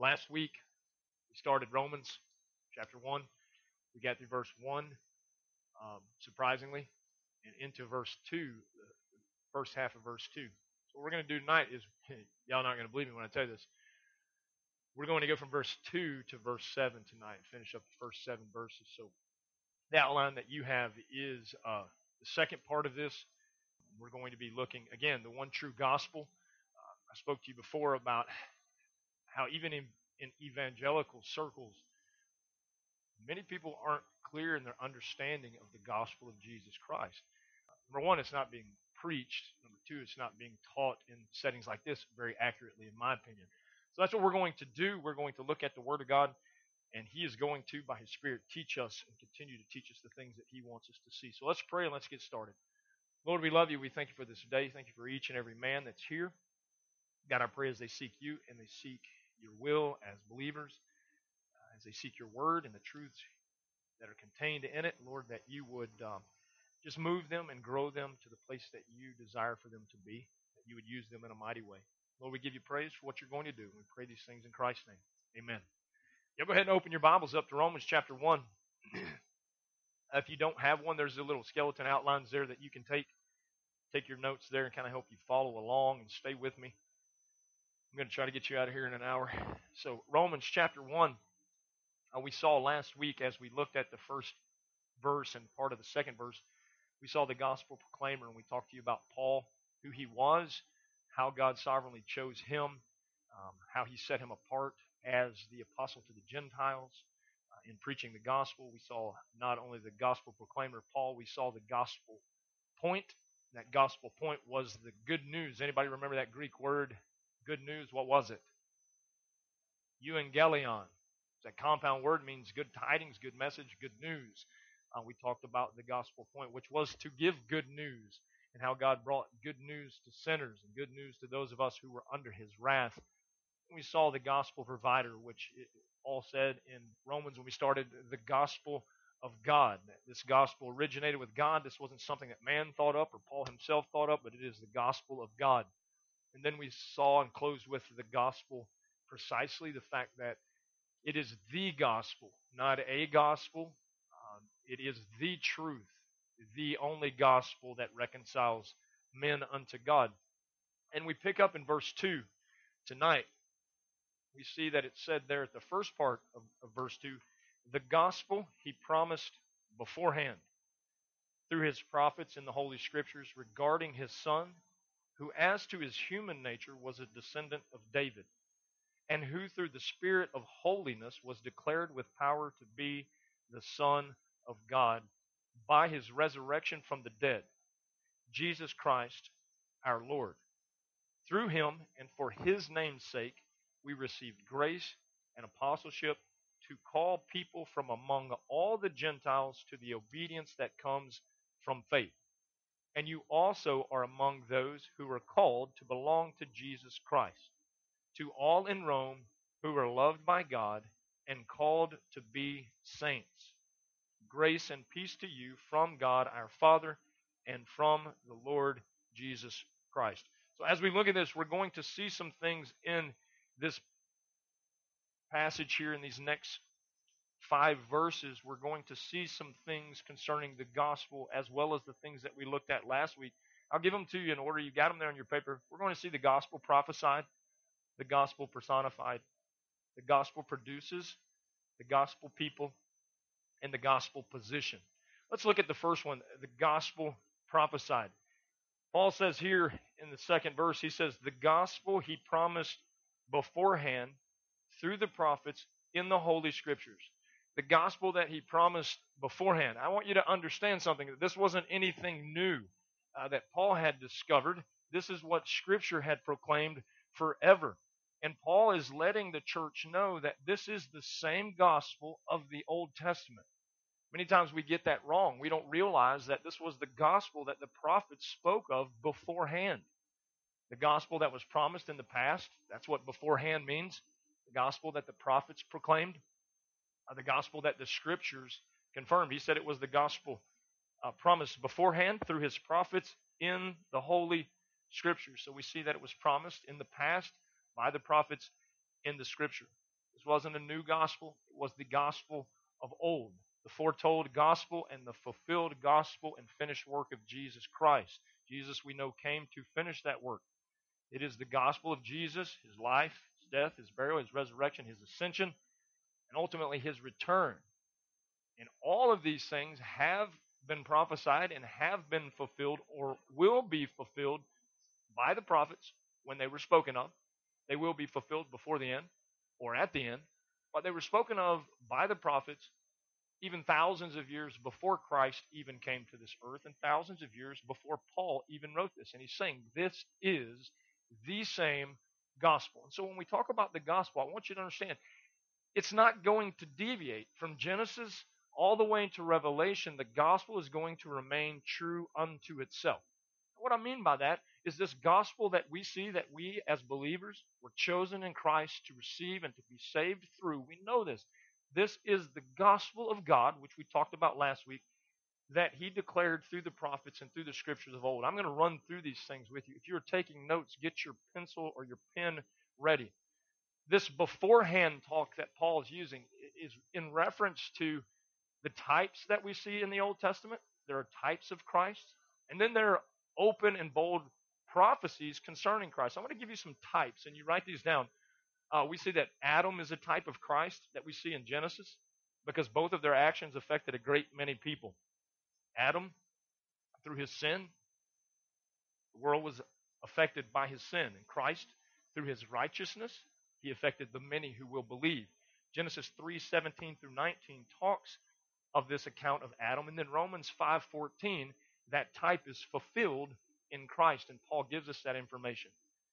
Last week, we started Romans chapter 1. We got through verse 1, um, surprisingly, and into verse 2, the first half of verse 2. So what we're going to do tonight is, y'all not going to believe me when I tell you this. We're going to go from verse 2 to verse 7 tonight, finish up the first seven verses. So the outline that you have is uh, the second part of this. We're going to be looking, again, the one true gospel. Uh, I spoke to you before about how even in, in evangelical circles, many people aren't clear in their understanding of the gospel of Jesus Christ. Number one, it's not being preached. Number two, it's not being taught in settings like this very accurately, in my opinion. So that's what we're going to do. We're going to look at the Word of God, and He is going to, by His Spirit, teach us and continue to teach us the things that He wants us to see. So let's pray and let's get started. Lord, we love you. We thank you for this day. Thank you for each and every man that's here. God, I pray as they seek you and they seek your will as believers, uh, as they seek your word and the truths that are contained in it, Lord, that you would um, just move them and grow them to the place that you desire for them to be, that you would use them in a mighty way. Lord, we give you praise for what you're going to do. We pray these things in Christ's name. Amen. Yeah, go ahead and open your Bibles up to Romans chapter 1. if you don't have one, there's a little skeleton outlines there that you can take. Take your notes there and kind of help you follow along and stay with me. I'm going to try to get you out of here in an hour. So, Romans chapter 1, uh, we saw last week as we looked at the first verse and part of the second verse, we saw the gospel proclaimer and we talked to you about Paul, who he was, how God sovereignly chose him, um, how he set him apart as the apostle to the Gentiles uh, in preaching the gospel. We saw not only the gospel proclaimer Paul, we saw the gospel point. That gospel point was the good news. Anybody remember that Greek word good news, what was it? Euangelion. That compound word means good tidings, good message, good news. Uh, we talked about the gospel point, which was to give good news and how God brought good news to sinners and good news to those of us who were under his wrath. We saw the gospel provider, which Paul said in Romans when we started the gospel of God. This gospel originated with God. This wasn't something that man thought up or Paul himself thought up, but it is the gospel of God. And then we saw and closed with the gospel precisely the fact that it is the gospel, not a gospel. Um, it is the truth, the only gospel that reconciles men unto God. And we pick up in verse 2 tonight. We see that it said there at the first part of, of verse 2 the gospel he promised beforehand through his prophets in the Holy Scriptures regarding his Son who, as to his human nature, was a descendant of David, and who, through the Spirit of holiness, was declared with power to be the Son of God by his resurrection from the dead, Jesus Christ our Lord. Through him and for his name's sake, we received grace and apostleship to call people from among all the Gentiles to the obedience that comes from faith and you also are among those who are called to belong to Jesus Christ. To all in Rome who are loved by God and called to be saints. Grace and peace to you from God our Father and from the Lord Jesus Christ. So, as we look at this, we're going to see some things in this passage here in these next five verses, we're going to see some things concerning the gospel as well as the things that we looked at last week. I'll give them to you in order. You got them there on your paper. We're going to see the gospel prophesied, the gospel personified, the gospel produces, the gospel people, and the gospel position. Let's look at the first one the gospel prophesied. Paul says here in the second verse, he says, The gospel he promised beforehand through the prophets in the Holy Scriptures the gospel that he promised beforehand. I want you to understand something that this wasn't anything new uh, that Paul had discovered. This is what Scripture had proclaimed forever. And Paul is letting the church know that this is the same gospel of the Old Testament. Many times we get that wrong. We don't realize that this was the gospel that the prophets spoke of beforehand. The gospel that was promised in the past, that's what beforehand means. The gospel that the prophets proclaimed uh, the gospel that the scriptures confirmed. He said it was the gospel uh, promised beforehand through his prophets in the holy scriptures. So we see that it was promised in the past by the prophets in the scripture. This wasn't a new gospel, it was the gospel of old, the foretold gospel and the fulfilled gospel and finished work of Jesus Christ. Jesus, we know, came to finish that work. It is the gospel of Jesus, his life, his death, his burial, his resurrection, his ascension, and ultimately his return. And all of these things have been prophesied and have been fulfilled or will be fulfilled by the prophets when they were spoken of. They will be fulfilled before the end or at the end, but they were spoken of by the prophets even thousands of years before Christ even came to this earth and thousands of years before Paul even wrote this. And he's saying this is the same gospel. And so when we talk about the gospel, I want you to understand it's not going to deviate from Genesis all the way into Revelation. The gospel is going to remain true unto itself. What I mean by that is this gospel that we see that we as believers were chosen in Christ to receive and to be saved through. We know this. This is the gospel of God, which we talked about last week, that he declared through the prophets and through the scriptures of old. I'm going to run through these things with you. If you're taking notes, get your pencil or your pen ready. This beforehand talk that Paul is using is in reference to the types that we see in the Old Testament. There are types of Christ, and then there are open and bold prophecies concerning Christ. I want to give you some types, and you write these down. Uh, we see that Adam is a type of Christ that we see in Genesis because both of their actions affected a great many people. Adam, through his sin, the world was affected by his sin. And Christ, through his righteousness, he affected the many who will believe. Genesis 3:17 through 19 talks of this account of Adam, and then Romans 5:14, that type is fulfilled in Christ, and Paul gives us that information.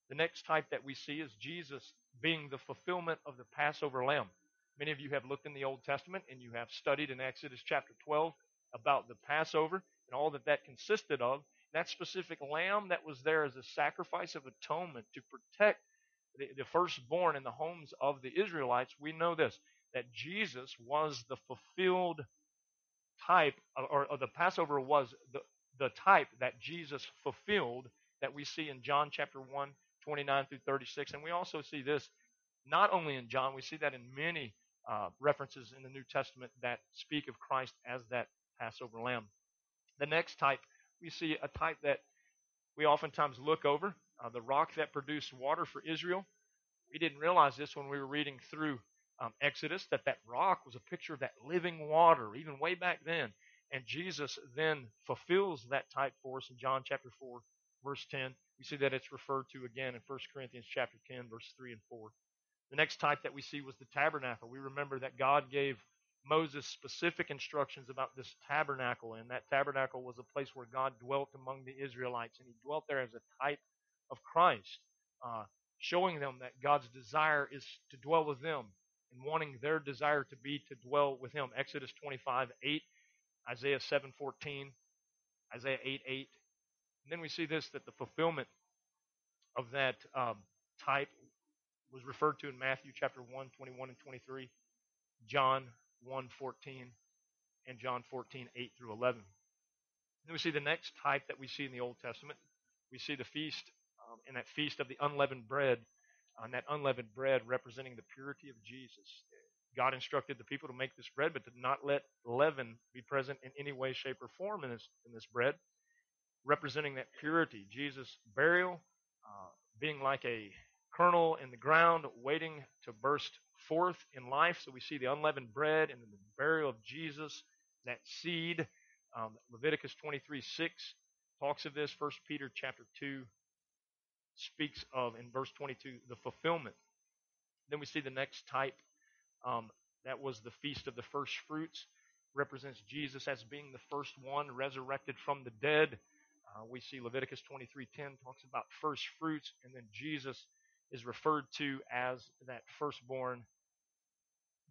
The next type that we see is Jesus being the fulfillment of the Passover lamb. Many of you have looked in the Old Testament and you have studied in Exodus chapter 12 about the Passover and all that that consisted of. That specific lamb that was there as a sacrifice of atonement to protect the, the firstborn in the homes of the Israelites. We know this that Jesus was the fulfilled type, or, or the Passover was the, the type that Jesus fulfilled that we see in John chapter 1 29 through 36. And we also see this not only in John, we see that in many uh, references in the New Testament that speak of Christ as that Passover lamb. The next type, we see a type that we oftentimes look over uh, the rock that produced water for Israel. We didn't realize this when we were reading through um, Exodus, that that rock was a picture of that living water, even way back then. And Jesus then fulfills that type for us in John chapter 4, verse 10. We see that it's referred to again in 1 Corinthians chapter 10, verse 3 and 4. The next type that we see was the tabernacle. We remember that God gave Moses specific instructions about this tabernacle, and that tabernacle was a place where God dwelt among the Israelites, and He dwelt there as a type of Christ, uh, showing them that God's desire is to dwell with them, and wanting their desire to be to dwell with Him. Exodus 25 8, Isaiah 7 14, Isaiah 8 8, and then we see this that the fulfillment of that um, type was referred to in Matthew chapter 1, 21 and 23, John 1, 14, and John 14, 8 through 11. Then we see the next type that we see in the Old Testament. We see the feast, um, and that feast of the unleavened bread, on that unleavened bread representing the purity of Jesus. God instructed the people to make this bread, but to not let leaven be present in any way, shape, or form in this in this bread representing that purity. Jesus' burial uh, being like a kernel in the ground, waiting to burst forth in life. So we see the unleavened bread and the burial of Jesus, that seed. Um, Leviticus 23 6 talks of this. First Peter chapter 2 speaks of, in verse 22, the fulfillment. Then we see the next type. Um, that was the feast of the first fruits. Represents Jesus as being the first one resurrected from the dead. Uh, we see Leviticus 23:10 talks about first fruits, and then Jesus is referred to as that firstborn.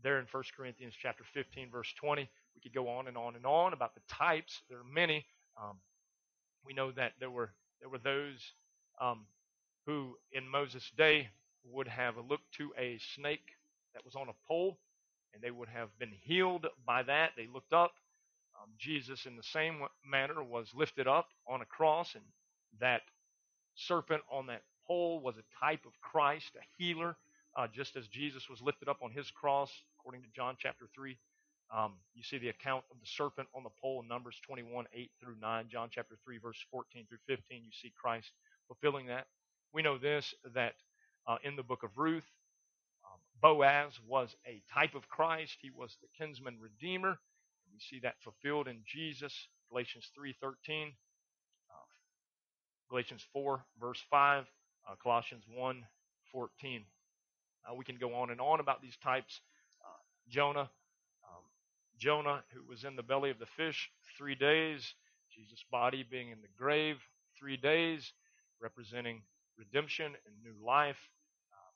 There in 1 Corinthians chapter 15, verse 20, we could go on and on and on about the types. There are many. Um, we know that there were there were those um, who, in Moses' day, would have looked to a snake that was on a pole, and they would have been healed by that. They looked up, um, Jesus, in the same manner, was lifted up on a cross, and that serpent on that pole was a type of Christ, a healer, uh, just as Jesus was lifted up on his cross, according to John chapter 3. Um, you see the account of the serpent on the pole in Numbers 21, 8 through 9. John chapter 3, verse 14 through 15. You see Christ fulfilling that. We know this that uh, in the book of Ruth, um, Boaz was a type of Christ. He was the kinsman redeemer. We see that fulfilled in Jesus. Galatians 3:13, uh, Galatians 4 verse 5, uh, Colossians 1:14. Uh, we can go on and on about these types. Uh, Jonah, um, Jonah, who was in the belly of the fish three days, Jesus' body being in the grave three days, representing redemption and new life. Uh,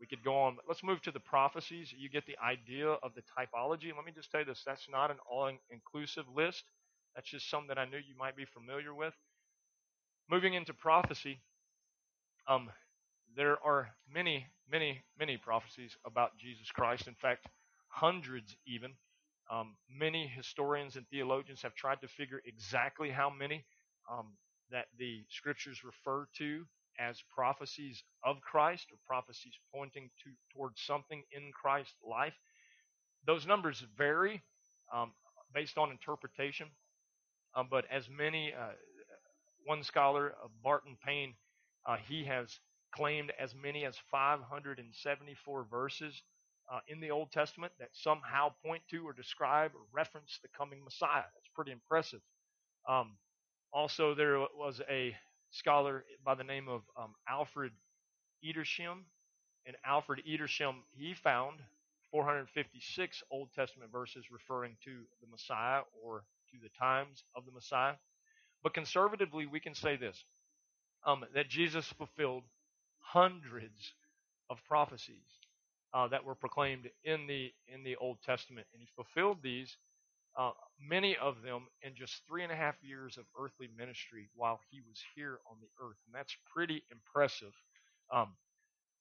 we could go on, let's move to the prophecies. You get the idea of the typology. Let me just tell you this that's not an all inclusive list, that's just some that I knew you might be familiar with. Moving into prophecy, um, there are many, many, many prophecies about Jesus Christ. In fact, hundreds even. Um, many historians and theologians have tried to figure exactly how many um, that the scriptures refer to as prophecies of Christ or prophecies pointing to towards something in Christ's life. Those numbers vary um, based on interpretation, um, but as many, uh, one scholar, uh, Barton Payne, uh, he has claimed as many as 574 verses uh, in the Old Testament that somehow point to or describe or reference the coming Messiah. That's pretty impressive. Um, also, there was a scholar by the name of um, Alfred Edersheim. And Alfred Edersheim, he found 456 Old Testament verses referring to the Messiah or to the times of the Messiah. But conservatively, we can say this um, that Jesus fulfilled hundreds of prophecies uh, that were proclaimed in the in the Old Testament, and he fulfilled these uh, many of them in just three and a half years of earthly ministry while he was here on the earth. And that's pretty impressive. Um,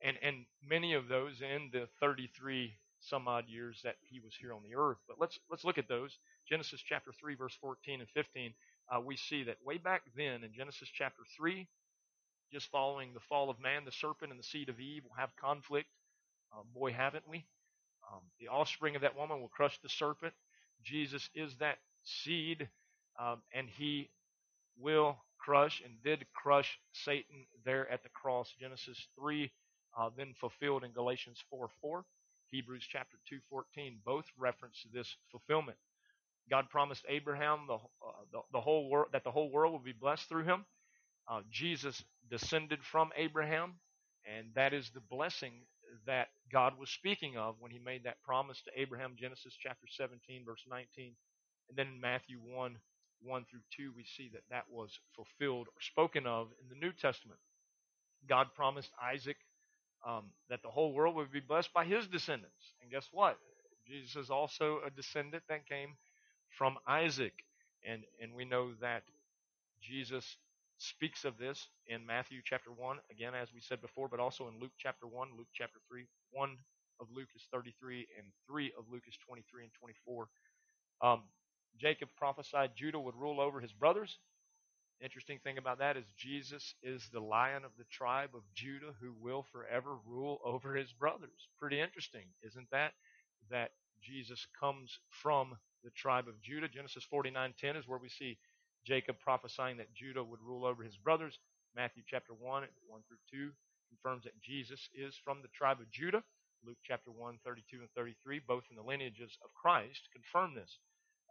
and, and many of those in the 33 some odd years that he was here on the earth. But let's, let's look at those. Genesis chapter 3, verse 14 and 15, uh, we see that way back then in Genesis chapter 3, just following the fall of man, the serpent and the seed of Eve will have conflict. Uh, boy, haven't we? Um, the offspring of that woman will crush the serpent, Jesus is that seed, um, and he will crush and did crush Satan there at the cross. Genesis 3, uh, then fulfilled in Galatians 4 4. Hebrews chapter 2 14 both reference this fulfillment. God promised Abraham the, uh, the, the, whole world that the whole world would be blessed through him. Uh, Jesus descended from Abraham, and that is the blessing that God was speaking of when he made that promise to Abraham, Genesis chapter 17, verse 19. And then in Matthew 1, 1 through 2, we see that that was fulfilled or spoken of in the New Testament. God promised Isaac um, that the whole world would be blessed by his descendants. And guess what? Jesus is also a descendant that came from Isaac. And, and we know that Jesus speaks of this in Matthew chapter 1, again, as we said before, but also in Luke chapter 1, Luke chapter 3. 1 of Luke is 33, and 3 of Luke is 23 and 24. Um, Jacob prophesied Judah would rule over his brothers. Interesting thing about that is Jesus is the lion of the tribe of Judah who will forever rule over his brothers. Pretty interesting, isn't that? That Jesus comes from the tribe of Judah. Genesis 49:10 is where we see Jacob prophesying that Judah would rule over his brothers. Matthew chapter 1, 1 through 2 confirms that Jesus is from the tribe of Judah. Luke chapter 1, 32 and 33, both in the lineages of Christ, confirm this.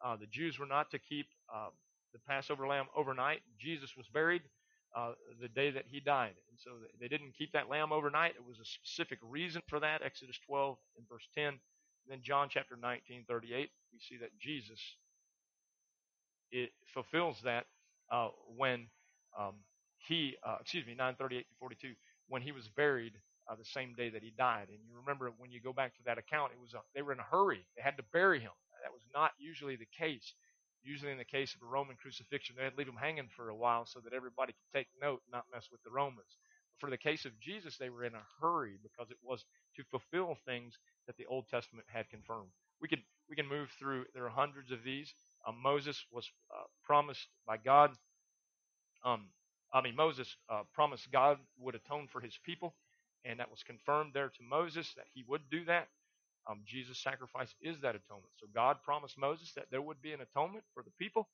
Uh, the Jews were not to keep uh, the Passover lamb overnight. Jesus was buried uh, the day that he died. And so they didn't keep that lamb overnight. It was a specific reason for that. Exodus 12 and verse 10. And then John chapter 19, 38, we see that Jesus it fulfills that uh, when um, he, uh, excuse me, 938 to 42, when he was buried uh, the same day that he died. And you remember when you go back to that account, it was a, they were in a hurry. They had to bury him. That was not usually the case. Usually, in the case of a Roman crucifixion, they'd leave him hanging for a while so that everybody could take note and not mess with the Romans. But for the case of Jesus, they were in a hurry because it was to fulfill things that the Old Testament had confirmed. We could we can move through. There are hundreds of these. Um, Moses was uh, promised by God. Um, I mean, Moses uh, promised God would atone for his people. and that was confirmed there to Moses that he would do that. Um, Jesus' sacrifice is that atonement. So God promised Moses that there would be an atonement for the people.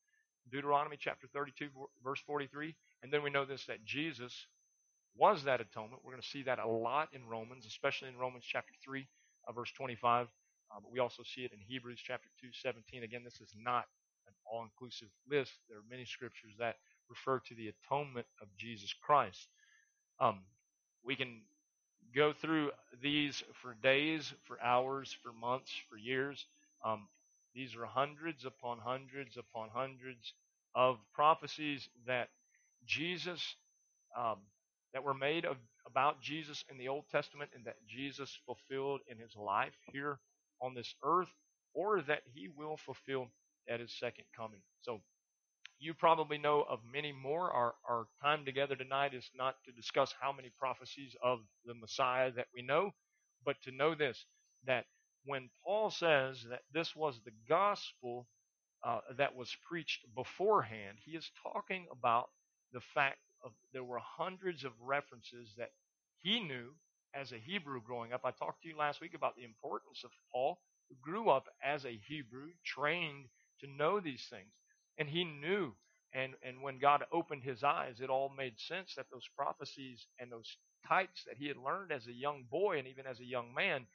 Deuteronomy chapter 32, verse 43. And then we know this that Jesus was that atonement. We're going to see that a lot in Romans, especially in Romans chapter 3, uh, verse 25. Uh, but we also see it in Hebrews chapter 2, 17. Again, this is not all inclusive list. There are many scriptures that refer to the atonement of Jesus Christ. Um, we can go through these for days, for hours, for months, for years. Um, these are hundreds upon hundreds upon hundreds of prophecies that Jesus, um, that were made of, about Jesus in the Old Testament and that Jesus fulfilled in his life here on this earth, or that he will fulfill at his second coming. So you probably know of many more. Our, our time together tonight is not to discuss how many prophecies of the Messiah that we know, but to know this that when Paul says that this was the gospel uh, that was preached beforehand, he is talking about the fact of there were hundreds of references that he knew as a Hebrew growing up. I talked to you last week about the importance of Paul, who grew up as a Hebrew, trained to know these things. And he knew, and, and when God opened his eyes, it all made sense that those prophecies and those types that he had learned as a young boy and even as a young man,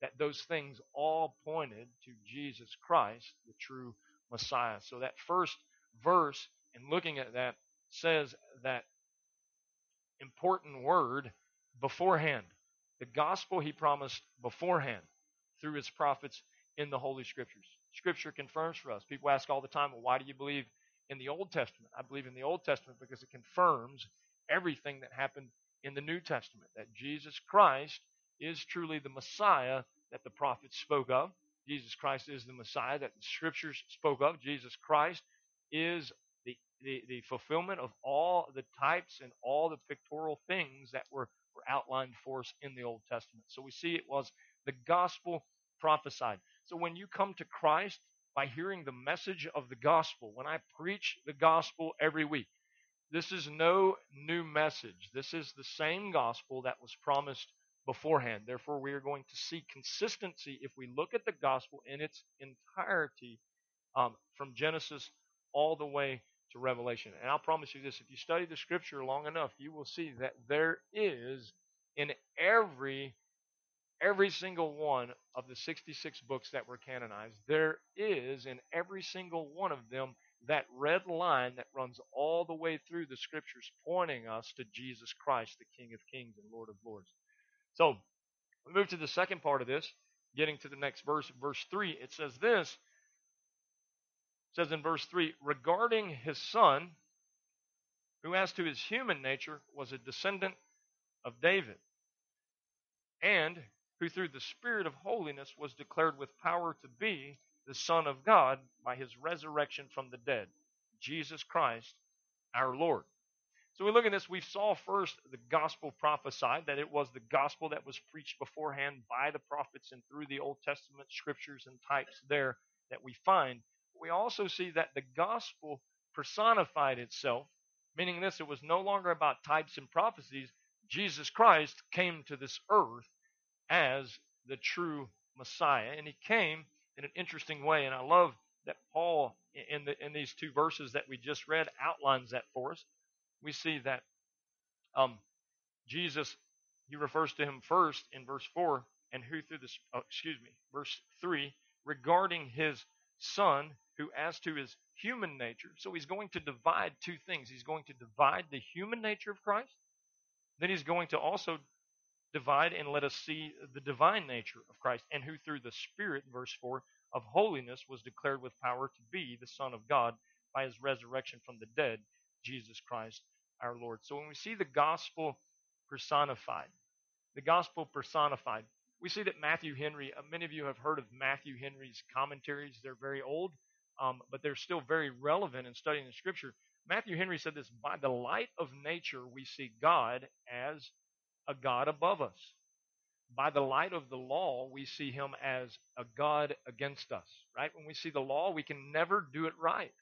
that those things all pointed to Jesus Christ, the true Messiah. So that first verse, in looking at that, says that important word beforehand. The gospel he promised beforehand through his prophets in the Holy Scriptures. Scripture confirms for us. People ask all the time, well, why do you believe in the Old Testament? I believe in the Old Testament because it confirms everything that happened in the New Testament. That Jesus Christ is truly the Messiah that the prophets spoke of. Jesus Christ is the Messiah that the Scriptures spoke of. Jesus Christ is the, the, the fulfillment of all the types and all the pictorial things that were, were outlined for us in the Old Testament. So we see it was the gospel prophesied. So when you come to Christ by hearing the message of the gospel, when I preach the gospel every week, this is no new message. This is the same gospel that was promised beforehand. Therefore, we are going to see consistency if we look at the gospel in its entirety um, from Genesis all the way to Revelation. And I'll promise you this if you study the scripture long enough, you will see that there is in every every single one of the 66 books that were canonized, there is in every single one of them that red line that runs all the way through the scriptures pointing us to Jesus Christ, the King of Kings and Lord of Lords. So, we move to the second part of this, getting to the next verse, verse 3. It says this. It says in verse 3, regarding his son, who as to his human nature was a descendant of David, and who through the Spirit of holiness was declared with power to be the Son of God by his resurrection from the dead, Jesus Christ our Lord. So we look at this, we saw first the gospel prophesied, that it was the gospel that was preached beforehand by the prophets and through the Old Testament scriptures and types there that we find. We also see that the gospel personified itself, meaning this, it was no longer about types and prophecies. Jesus Christ came to this earth as the true Messiah. And he came in an interesting way. And I love that Paul, in, the, in these two verses that we just read, outlines that for us. We see that um, Jesus, he refers to him first in verse 4, and who through this, oh, excuse me, verse 3, regarding his son, who as to his human nature, so he's going to divide two things. He's going to divide the human nature of Christ, then he's going to also divide and let us see the divine nature of Christ, and who through the Spirit, verse 4, of holiness was declared with power to be the Son of God by his resurrection from the dead, Jesus Christ our Lord. So when we see the gospel personified, the gospel personified, we see that Matthew Henry, uh, many of you have heard of Matthew Henry's commentaries. They're very old, um, but they're still very relevant in studying the scripture. Matthew Henry said this By the light of nature, we see God as a God above us. By the light of the law, we see him as a God against us, right? When we see the law, we can never do it right.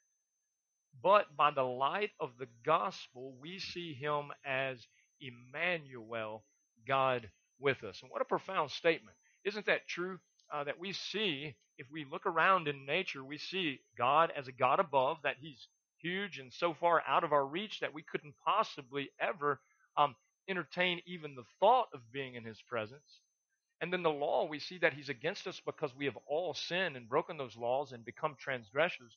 But by the light of the gospel, we see him as Emmanuel, God with us. And what a profound statement. Isn't that true? Uh, that we see, if we look around in nature, we see God as a God above, that He's huge and so far out of our reach that we couldn't possibly ever um, entertain even the thought of being in His presence. And then the law, we see that He's against us because we have all sinned and broken those laws and become transgressors.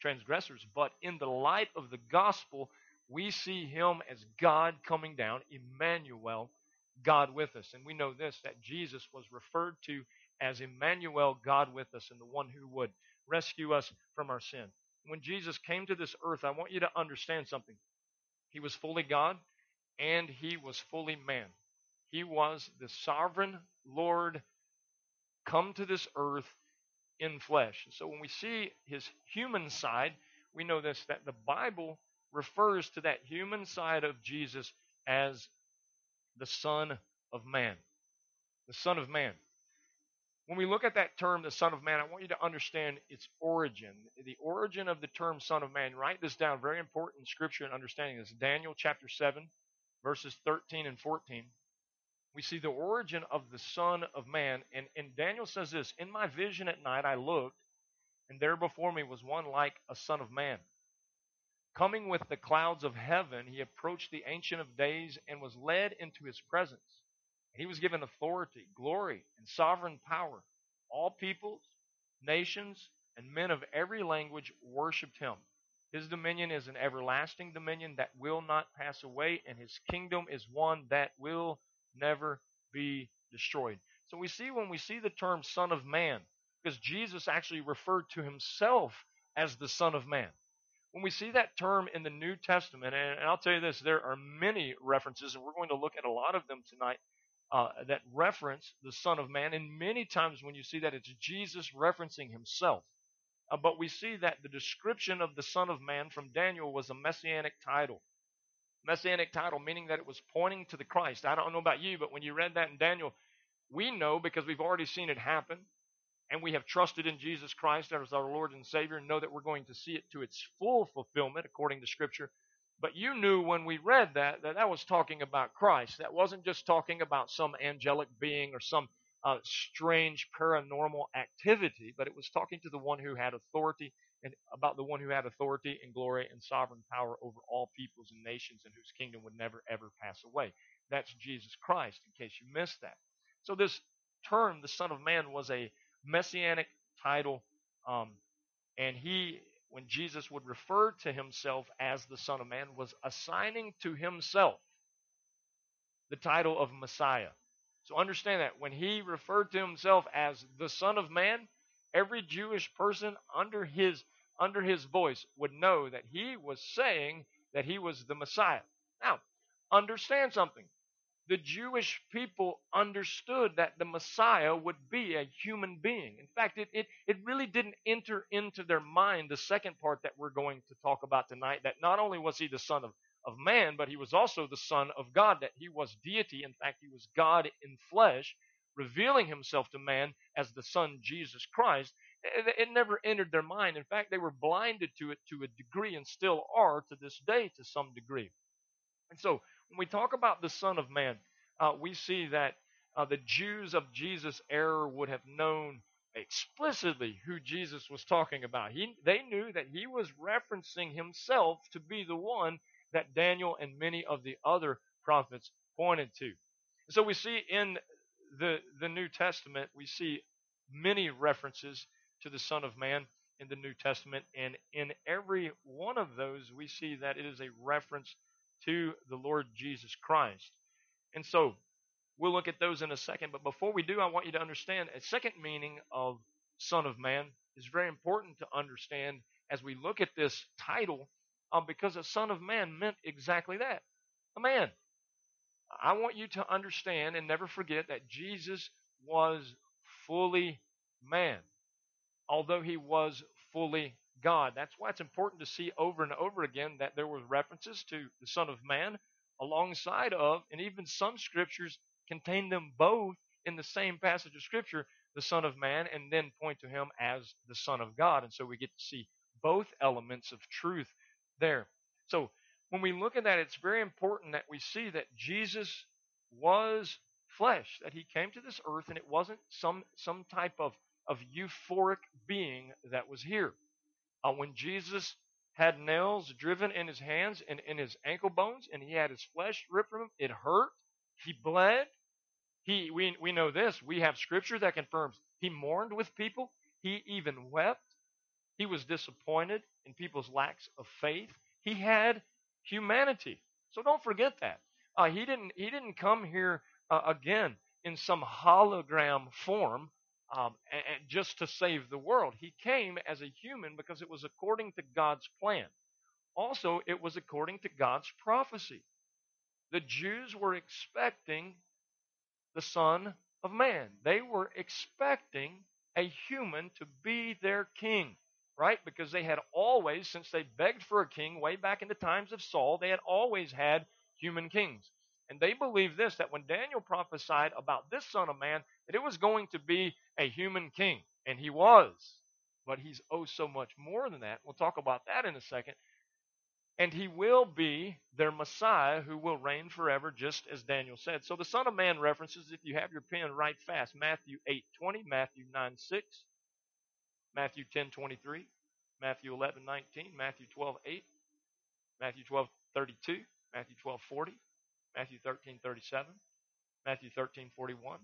Transgressors. But in the light of the gospel, we see Him as God coming down, Emmanuel, God with us. And we know this that Jesus was referred to as Emmanuel, God with us, and the one who would rescue us from our sin. When Jesus came to this earth, I want you to understand something. He was fully God and he was fully man. He was the sovereign Lord come to this earth in flesh. So when we see his human side, we know this that the Bible refers to that human side of Jesus as the Son of Man. The Son of Man. When we look at that term, the Son of Man, I want you to understand its origin. The origin of the term Son of Man, write this down, very important scripture and understanding this. Daniel chapter 7, verses 13 and 14. We see the origin of the Son of Man. And, and Daniel says this In my vision at night I looked, and there before me was one like a Son of Man. Coming with the clouds of heaven, he approached the Ancient of Days and was led into his presence. He was given authority, glory, and sovereign power. All peoples, nations, and men of every language worshiped him. His dominion is an everlasting dominion that will not pass away, and his kingdom is one that will never be destroyed. So we see when we see the term Son of Man, because Jesus actually referred to himself as the Son of Man when we see that term in the New Testament, and, I'll tell you this, there are many references, and we're going to look at a lot of them tonight uh, that reference the Son of Man. And many times when you see that, it's Jesus referencing himself. Uh, but we see that the description of the Son of Man from Daniel was a messianic title. Messianic title, meaning that it was pointing to the Christ. I don't know about you, but when you read that in Daniel, we know because we've already seen it happen and we have trusted in Jesus Christ as our Lord and Savior and know that we're going to see it to its full fulfillment according to Scripture. But you knew when we read that that that was talking about Christ. That wasn't just talking about some angelic being or some uh, strange paranormal activity, but it was talking to the one who had authority and about the one who had authority and glory and sovereign power over all peoples and nations and whose kingdom would never ever pass away. That's Jesus Christ, in case you missed that. So this term, the Son of Man, was a messianic title. Um, and he, when Jesus would refer to himself as the Son of Man, was assigning to himself the title of Messiah. So understand that when he referred to himself as the Son of Man, every Jewish person under his under his voice would know that he was saying that he was the Messiah. Now, understand something the Jewish people understood that the Messiah would be a human being. In fact, it, it, it really didn't enter into their mind the second part that we're going to talk about tonight that not only was he the Son of, of man, but he was also the Son of God, that he was deity. In fact, he was God in flesh, revealing himself to man as the Son Jesus Christ. It, never entered their mind. In fact, they were blinded to it to a degree and still are to this day to some degree. And so, when we talk about the Son of Man, uh, we see that uh, the Jews of Jesus' era would have known explicitly who Jesus was talking about. He, they knew that he was referencing himself to be the one that Daniel and many of the other prophets pointed to. So we see in the, the New Testament, we see many references to the Son of Man in the New Testament, and in every one of those, we see that it is a reference to the Lord Jesus Christ. And so we'll look at those in a second. But before we do, I want you to understand a second meaning of Son of Man is very important to understand as we look at this title um, because a Son of Man meant exactly that a man. I want you to understand and never forget that Jesus was fully man, although he was fully God. That's why it's important to see over and over again that there were references to the Son of Man alongside of, and even some scriptures contain them both in the same passage of Scripture, the Son of Man, and then point to him as the Son of God. And so we get to see both elements of truth there. So when we look at that, it's very important that we see that Jesus was flesh, that he came to this earth and it wasn't some, some type of, of euphoric being that was here. Uh, when Jesus had nails driven in his hands and in his ankle bones, and he had his flesh ripped from him, it hurt. He bled. He, we, we know this. We have scripture that confirms he mourned with people. He even wept. He was disappointed in people's lacks of faith. He had humanity. So don't forget that. Uh, he didn't. He didn't come here uh, again in some hologram form um, and, and just to save the world. He came as a human because it was according to God's plan. Also, it was according to God's prophecy. The Jews were expecting the Son of Man. They were expecting a human to be their king right? Because they had always, since they begged for a king way back in the times of Saul, they had always had human kings. And they believed this that when Daniel prophesied about this Son of Man, that it was going to be a human king. And he was. But he's oh so much more than that. We'll talk about that in a second. And he will be their Messiah who will reign forever, just as Daniel said. So the Son of Man references, if you have your pen, write fast. Matthew 8 20, Matthew 9 6, Matthew 10 23, Matthew 11 19, Matthew 12 8, Matthew 12 32, Matthew 12 40, Matthew 13 37, Matthew 13 41,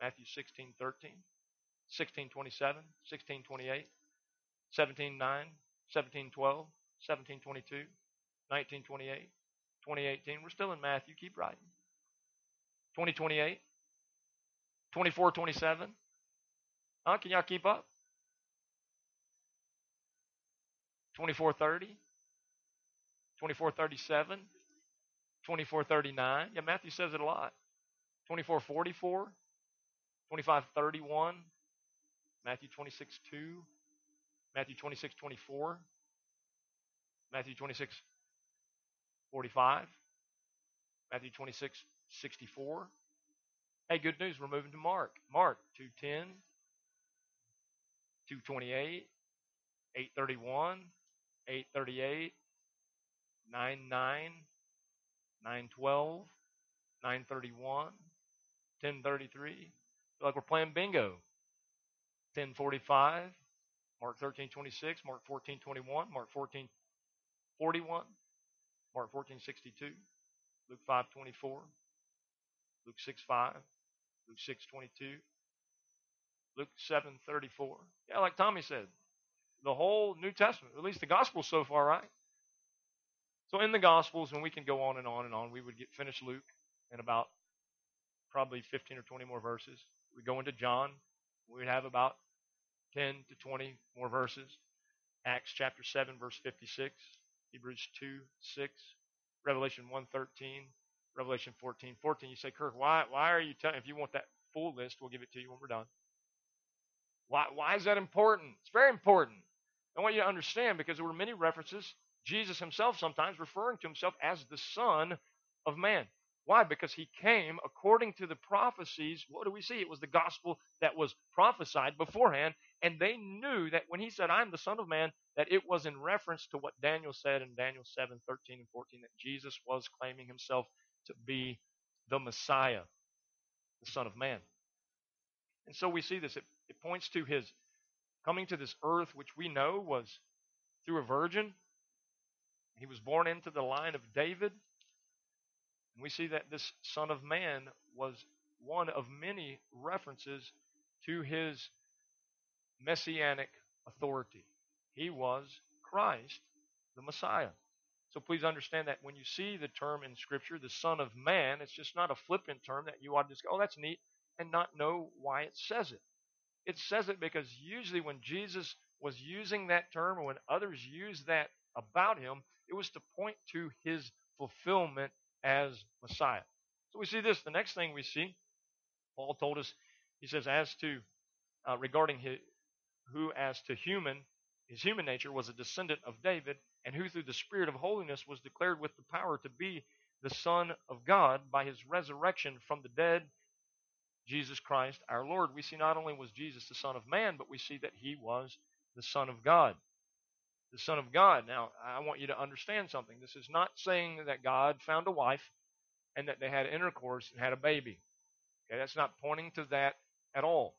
Matthew 16 13, 16 27, 16 28, 17 9, 17 12, 17 22, 19 28, 2018. We're still in Matthew. Keep writing. 2028, 24 27. Huh? Can y'all keep up? 2430, 2437, 2439. Yeah, Matthew says it a lot. 2444, 2531, Matthew 26 2, Matthew 26 24, Matthew 26 45, Matthew 26 64. Hey, good news, we're moving to Mark. Mark 210, 228, 831, 838, 99, 912, 931, 1033. like we're playing bingo. 1045, Mark 13, 26, Mark 14, 21, Mark 14, 41, Mark 14, 62, Luke 5, 24, Luke 6, 5, Luke 6, 22, Luke 7, 34. Yeah, like Tommy said, the whole New Testament, at least the Gospels so far, right? So in the Gospels, and we can go on and on and on, we would get finish Luke in about probably 15 or 20 more verses. We go into John, we'd have about 10 to 20 more verses. Acts chapter 7, verse 56, Hebrews 2, 6, Revelation 1, 13, Revelation 14, 14. You say, Kirk, why, why are you telling, if you want that full list, we'll give it to you when we're done. Why, why is that important? It's very important. I want you to understand because there were many references, Jesus himself sometimes referring to himself as the Son of Man. Why? Because he came according to the prophecies. What do we see? It was the gospel that was prophesied beforehand, and they knew that when he said, I'm the Son of Man, that it was in reference to what Daniel said in Daniel 7 13 and 14, that Jesus was claiming himself to be the Messiah, the Son of Man. And so we see this. It, it points to his coming to this earth, which we know was through a virgin. He was born into the line of David. And we see that this Son of Man was one of many references to his messianic authority. He was Christ, the Messiah. So please understand that when you see the term in Scripture, the Son of Man, it's just not a flippant term that you ought to just go, oh, that's neat, and not know why it says it. It says it because usually when Jesus was using that term or when others used that about him, it was to point to his fulfillment as Messiah. So we see this. The next thing we see, Paul told us, he says, as to uh, regarding his, who, as to human, his human nature was a descendant of David, and who through the Spirit of holiness was declared with the power to be the Son of God by his resurrection from the dead Jesus Christ our Lord. We see not only was Jesus the Son of Man, but we see that he was the Son of God. The Son of God. Now, I want you to understand something. This is not saying that God found a wife and that they had intercourse and had a baby. Okay, that's not pointing to that at all.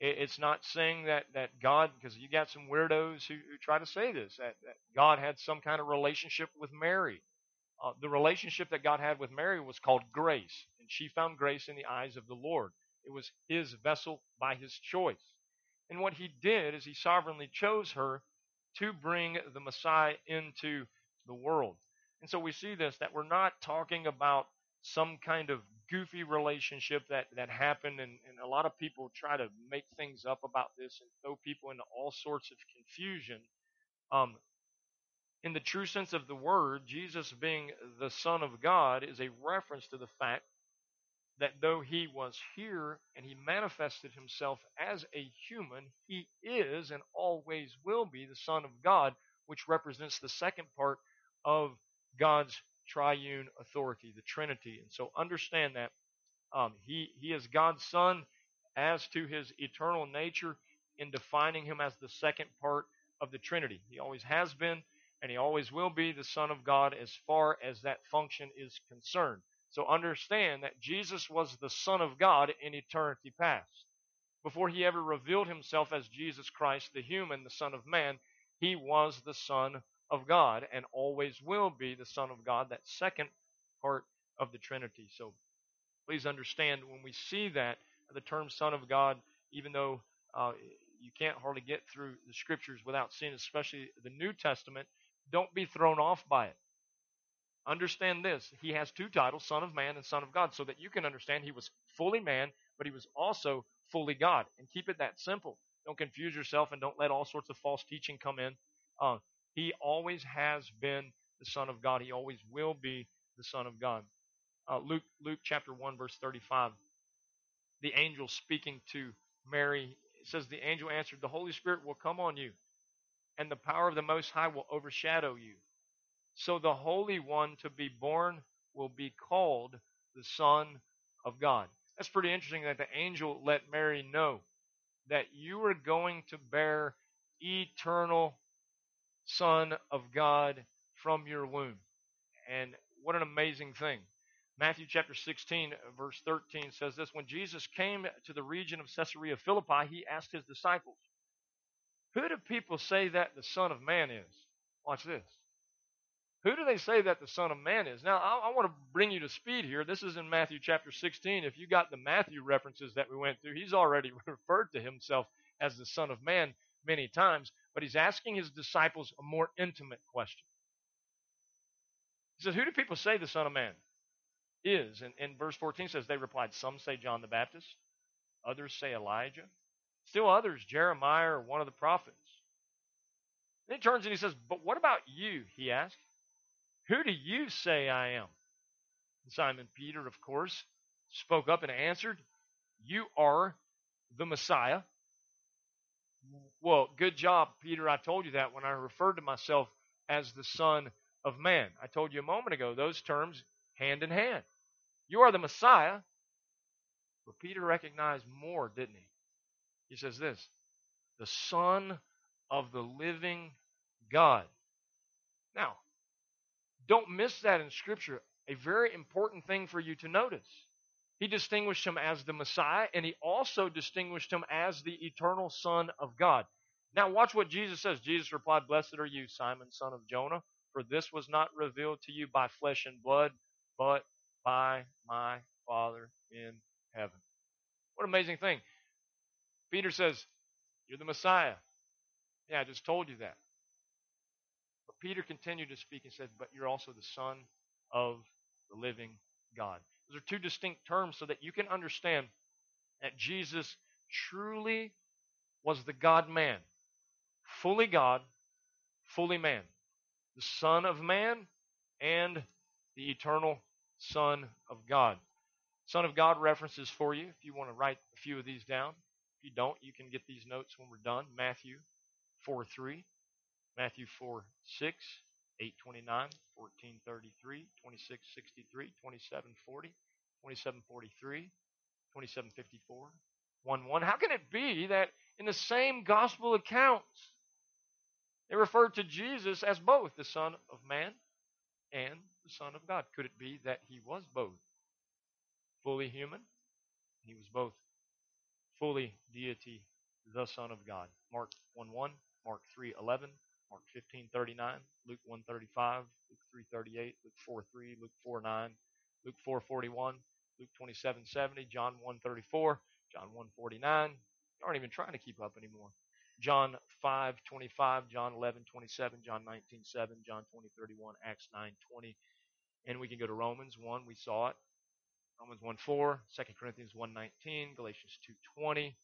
It's not saying that, that God, because you got some weirdos who, who try to say this, that, that God had some kind of relationship with Mary. Uh, the relationship that God had with Mary was called grace, and she found grace in the eyes of the Lord. It was his vessel by his choice. And what he did is he sovereignly chose her to bring the Messiah into the world. And so we see this that we're not talking about some kind of goofy relationship that, that happened, and, and a lot of people try to make things up about this and throw people into all sorts of confusion. Um, in the true sense of the word, Jesus being the Son of God is a reference to the fact that though he was here and he manifested himself as a human, he is and always will be the Son of God, which represents the second part of God's triune authority, the Trinity. And so understand that um, he, he is God's Son as to his eternal nature in defining him as the second part of the Trinity. He always has been and he always will be the Son of God as far as that function is concerned. So understand that Jesus was the Son of God in eternity past. Before he ever revealed himself as Jesus Christ, the human, the Son of Man, he was the Son of God and always will be the Son of God, that second part of the Trinity. So please understand when we see that, the term Son of God, even though uh, you can't hardly get through the scriptures without seeing, especially the New Testament, don't be thrown off by it. Understand this. He has two titles, Son of Man and Son of God, so that you can understand he was fully man, but he was also fully God. And keep it that simple. Don't confuse yourself and don't let all sorts of false teaching come in. Uh, he always has been the Son of God. He always will be the Son of God. Uh, Luke, Luke chapter 1, verse 35. The angel speaking to Mary says, The angel answered, The Holy Spirit will come on you, and the power of the Most High will overshadow you. So the Holy One to be born will be called the Son of God. That's pretty interesting that the angel let Mary know that you are going to bear eternal Son of God from your womb. And what an amazing thing. Matthew chapter 16, verse 13 says this When Jesus came to the region of Caesarea Philippi, he asked his disciples, Who do people say that the Son of Man is? Watch this. Who do they say that the Son of Man is? Now, I, I want to bring you to speed here. This is in Matthew chapter 16. If you got the Matthew references that we went through, he's already referred to himself as the Son of Man many times but he's asking his disciples a more intimate question. He says, Who do people say the Son of Man is? And, and verse 14 says, They replied, Some say John the Baptist, others say Elijah, still others, Jeremiah or one of the prophets. Then he turns and he says, But what about you? He asked. Who do you say I am? And Simon Peter, of course, spoke up and answered, You are the Messiah, well, good job, Peter. I told you that when I referred to myself as the Son of Man. I told you a moment ago, those terms hand in hand. You are the Messiah. But Peter recognized more, didn't he? He says this the Son of the living God. Now, don't miss that in Scripture. A very important thing for you to notice. He distinguished him as the Messiah, and he also distinguished him as the eternal Son of God. Now, watch what Jesus says. Jesus replied, Blessed are you, Simon, son of Jonah, for this was not revealed to you by flesh and blood, but by my Father in heaven. What an amazing thing. Peter says, You're the Messiah. Yeah, I just told you that. Peter continued to speak and said, But you're also the Son of the living God. Those are two distinct terms so that you can understand that Jesus truly was the God man, fully God, fully man, the Son of man, and the eternal Son of God. Son of God references for you if you want to write a few of these down. If you don't, you can get these notes when we're done. Matthew 4 3, Matthew 4 6, 829, 1433, 2663, 2740, 2743, 2754, 1 1. How can it be that in the same gospel accounts they refer to Jesus as both the Son of Man and the Son of God? Could it be that he was both fully human. He was both fully deity, the Son of God. Mark 1 1, Mark 3 11, Mark 15 39, Luke 1 35, Luke 3 38, Luke 4 3, Luke 4 9, Luke 4 41, Luke 27 70, John 1 34, John 1 49. You aren't even trying to keep up anymore. John 5 25, John 11 27, John 19 7, John 20 31, Acts 9 20. And we can go to Romans 1, we saw it. Romans 1 4, 2 Corinthians 1 19, Galatians 2 20,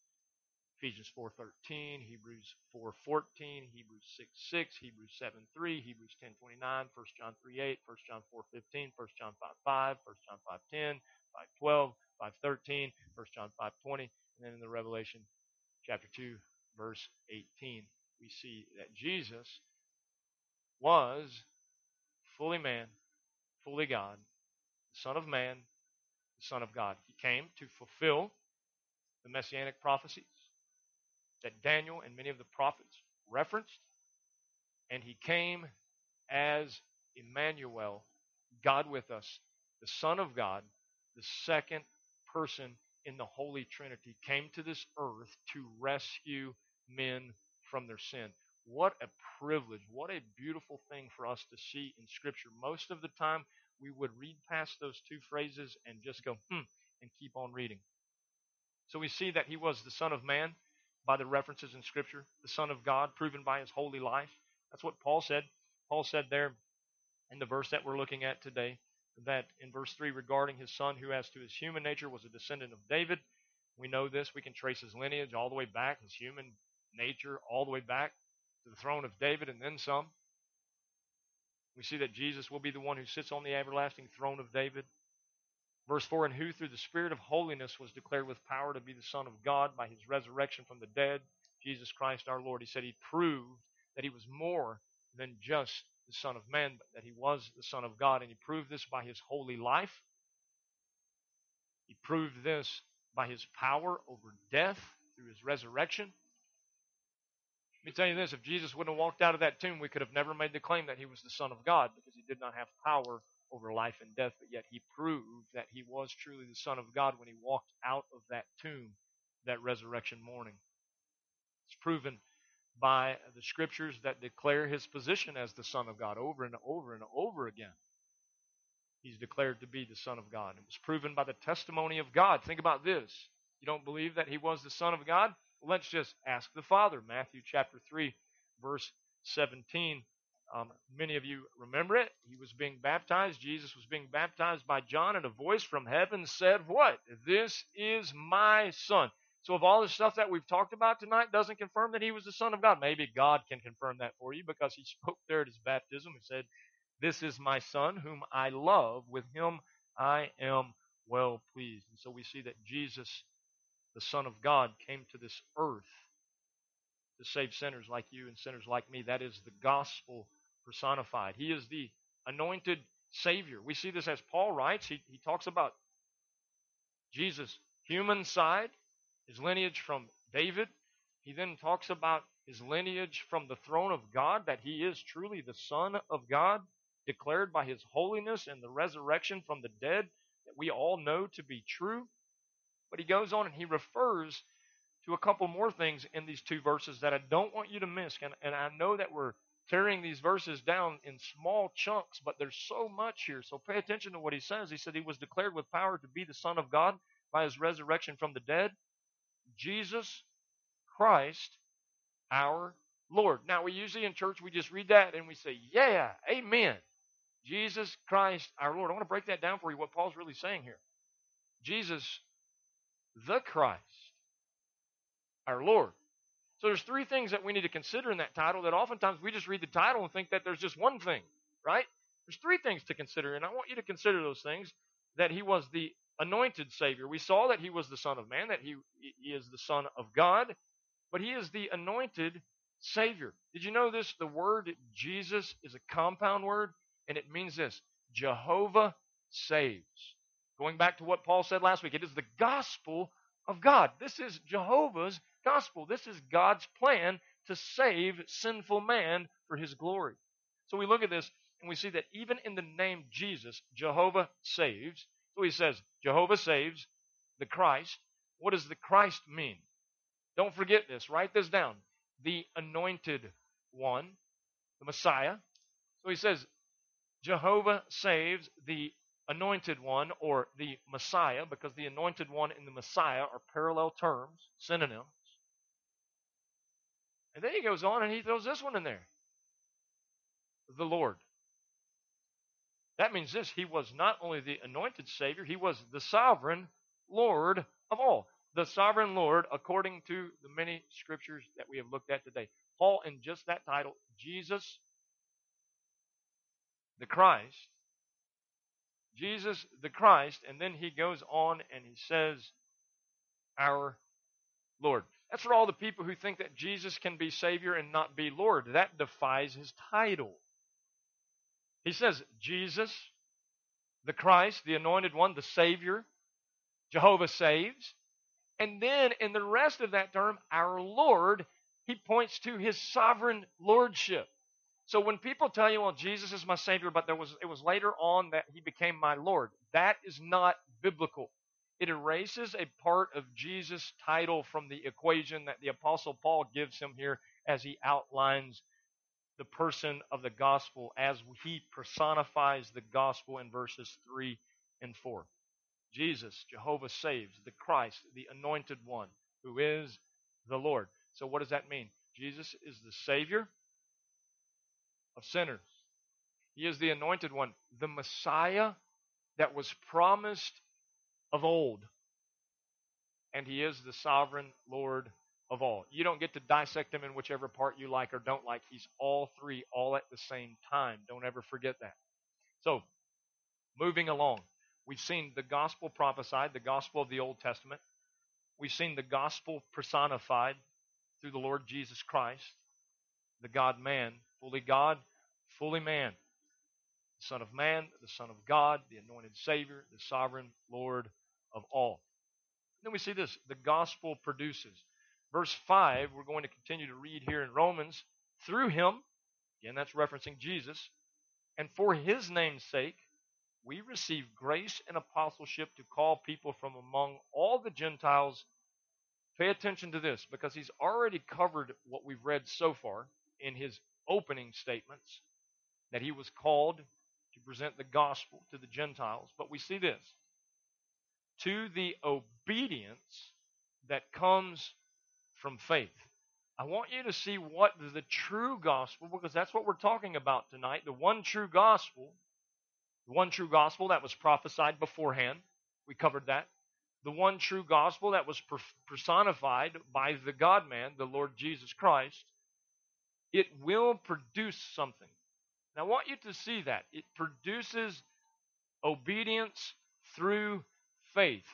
Ephesians 4:13, Hebrews 4:14, Hebrews 6:6, Hebrews 7:3, Hebrews 10:29, 1 John 3:8, 1 John 4:15, 1 John 5:5, 1 John 5:10, 5:12, 5:13, 1 John 5:20, and then in the Revelation chapter 2 verse 18, we see that Jesus was fully man, fully God, the Son of Man, the Son of God. He came to fulfill the messianic prophecies that Daniel and many of the prophets referenced, and he came as Emmanuel, God with us, the Son of God, the second person in the Holy Trinity, came to this earth to rescue men from their sin. What a privilege. What a beautiful thing for us to see in Scripture. Most of the time, we would read past those two phrases and just go, hmm, and keep on reading. So we see that he was the Son of Man by the references in Scripture, the Son of God, proven by his holy life. That's what Paul said. Paul said there in the verse that we're looking at today that in verse 3 regarding his son, who as to his human nature was a descendant of David. We know this. We can trace his lineage all the way back, his human nature all the way back to the throne of David and then some. We see that Jesus will be the one who sits on the everlasting throne of David. Verse 4 And who through the Spirit of holiness was declared with power to be the Son of God by his resurrection from the dead, Jesus Christ our Lord. He said he proved that he was more than just the Son of Man, but that he was the Son of God. And he proved this by his holy life. He proved this by his power over death through his resurrection. Let me tell you this if Jesus wouldn't have walked out of that tomb, we could have never made the claim that he was the Son of God because he did not have power over life and death, but yet he proved that he was truly the Son of God when he walked out of that tomb that resurrection morning. It's proven by the scriptures that declare his position as the Son of God over and over and over again. He's declared to be the Son of God. It was proven by the testimony of God. Think about this. You don't believe that he was the Son of God? Let's just ask the Father. Matthew chapter 3, verse 17 um, many of you remember it. He was being baptized. Jesus was being baptized by John, and a voice from heaven said, What? This is my son. So, if all the stuff that we've talked about tonight doesn't confirm that he was the Son of God, maybe God can confirm that for you because he spoke there at his baptism and said, This is my Son whom I love. With him I am well pleased. And so we see that Jesus, the Son of God, came to this earth to save sinners like you and sinners like me. That is the gospel personified. He is the anointed Savior. We see this as Paul writes. He, he talks about Jesus' human side, his lineage from David. He then talks about his lineage from the throne of God, that he is truly the Son of God, declared by his holiness and the resurrection from the dead, that we all know to be true. But he goes on and he refers to a couple more things in these two verses that I don't want you to miss. And, and I know that we're tearing these verses down in small chunks, but there's so much here. So pay attention to what he says. He said he was declared with power to be the Son of God by his resurrection from the dead. Jesus Christ, our Lord. Now, we usually in church, we just read that and we say, Yeah, amen. Jesus Christ, our Lord. I want to break that down for you, what Paul's really saying here. Jesus, the Christ, our Lord. So there's three things that we need to consider in that title that oftentimes we just read the title and think that there's just one thing, right? There's three things to consider, and I want you to consider those things that he was the anointed Savior. We saw that he was the Son of Man, that he, he is the Son of God, but he is the anointed Savior. Did you know this? The word Jesus is a compound word, and it means this Jehovah saves. Going back to what Paul said last week, it is the gospel of God. This is Jehovah's gospel. This is God's plan to save sinful man for his glory. So we look at this and we see that even in the name Jesus, Jehovah saves, So he says, Jehovah saves the Christ. What does the Christ mean? Don't forget this. Write this down. The anointed one, the Messiah. So he says, Jehovah saves the anointed one or the Messiah, because the anointed one and the Messiah are parallel terms, synonyms. And then he goes on and he throws this one in there the Lord. That means this He was not only the anointed Savior, He was the sovereign Lord of all. The sovereign Lord, according to the many scriptures that we have looked at today. Paul, in just that title, Jesus the Christ, Jesus the Christ, and then he goes on and he says, Our Lord. That's for all the people who think that Jesus can be Savior and not be Lord. That defies his title. He says, Jesus, the Christ, the anointed one, the Savior, Jehovah saves. And then in the rest of that term, our Lord, he points to his sovereign lordship. So when people tell you, well, Jesus is my Savior, but there was it was later on that he became my Lord, that is not biblical. It erases a part of Jesus' title from the equation that the Apostle Paul gives him here as he outlines the person of the gospel as he personifies the gospel in verses 3 and 4. Jesus, Jehovah saves, the Christ, the anointed one, who is the Lord. So, what does that mean? Jesus is the Savior of sinners. He is the anointed one, the Messiah that was promised of old. And he is the sovereign Lord of all. You don't get to dissect him in whichever part you like or don't like. He's all three, all at the same time. Don't ever forget that. So, moving along, we've seen the gospel prophesied, the gospel of the Old Testament. We've seen the gospel personified through the Lord Jesus Christ, the God man, fully God, fully man, the Son of Man, the Son of God, the anointed Savior, the sovereign Lord of all. And then we see this the gospel produces. Verse 5, we're going to continue to read here in Romans. Through him, again, that's referencing Jesus, and for his name's sake, we receive grace and apostleship to call people from among all the Gentiles. Pay attention to this because he's already covered what we've read so far in his opening statements that he was called to present the gospel to the Gentiles. But we see this to the obedience that comes from faith. I want you to see what the true gospel, because that's what we're talking about tonight, the one true gospel, the one true gospel that was prophesied beforehand. We covered that. The one true gospel that was personified by the God man, the Lord Jesus Christ. It will produce something. Now, I want you to see that. It produces obedience through faith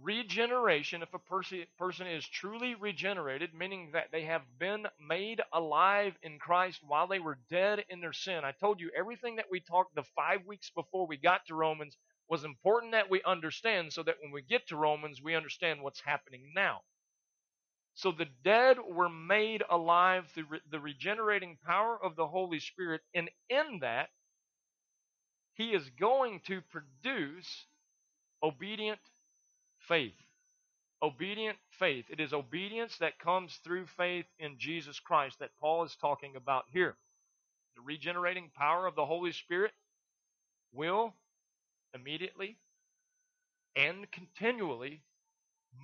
regeneration, if a person, is truly regenerated, meaning that they have been made alive in Christ while they were dead in their sin. I told you everything that we talked the five weeks before we got to Romans was important that we understand so that when we get to Romans, we understand what's happening now. So the dead were made alive through the regenerating power of the Holy Spirit, and in that, He is going to produce obedient faith. Obedient faith. It is obedience that comes through faith in Jesus Christ that Paul is talking about here. The regenerating power of the Holy Spirit will immediately and continually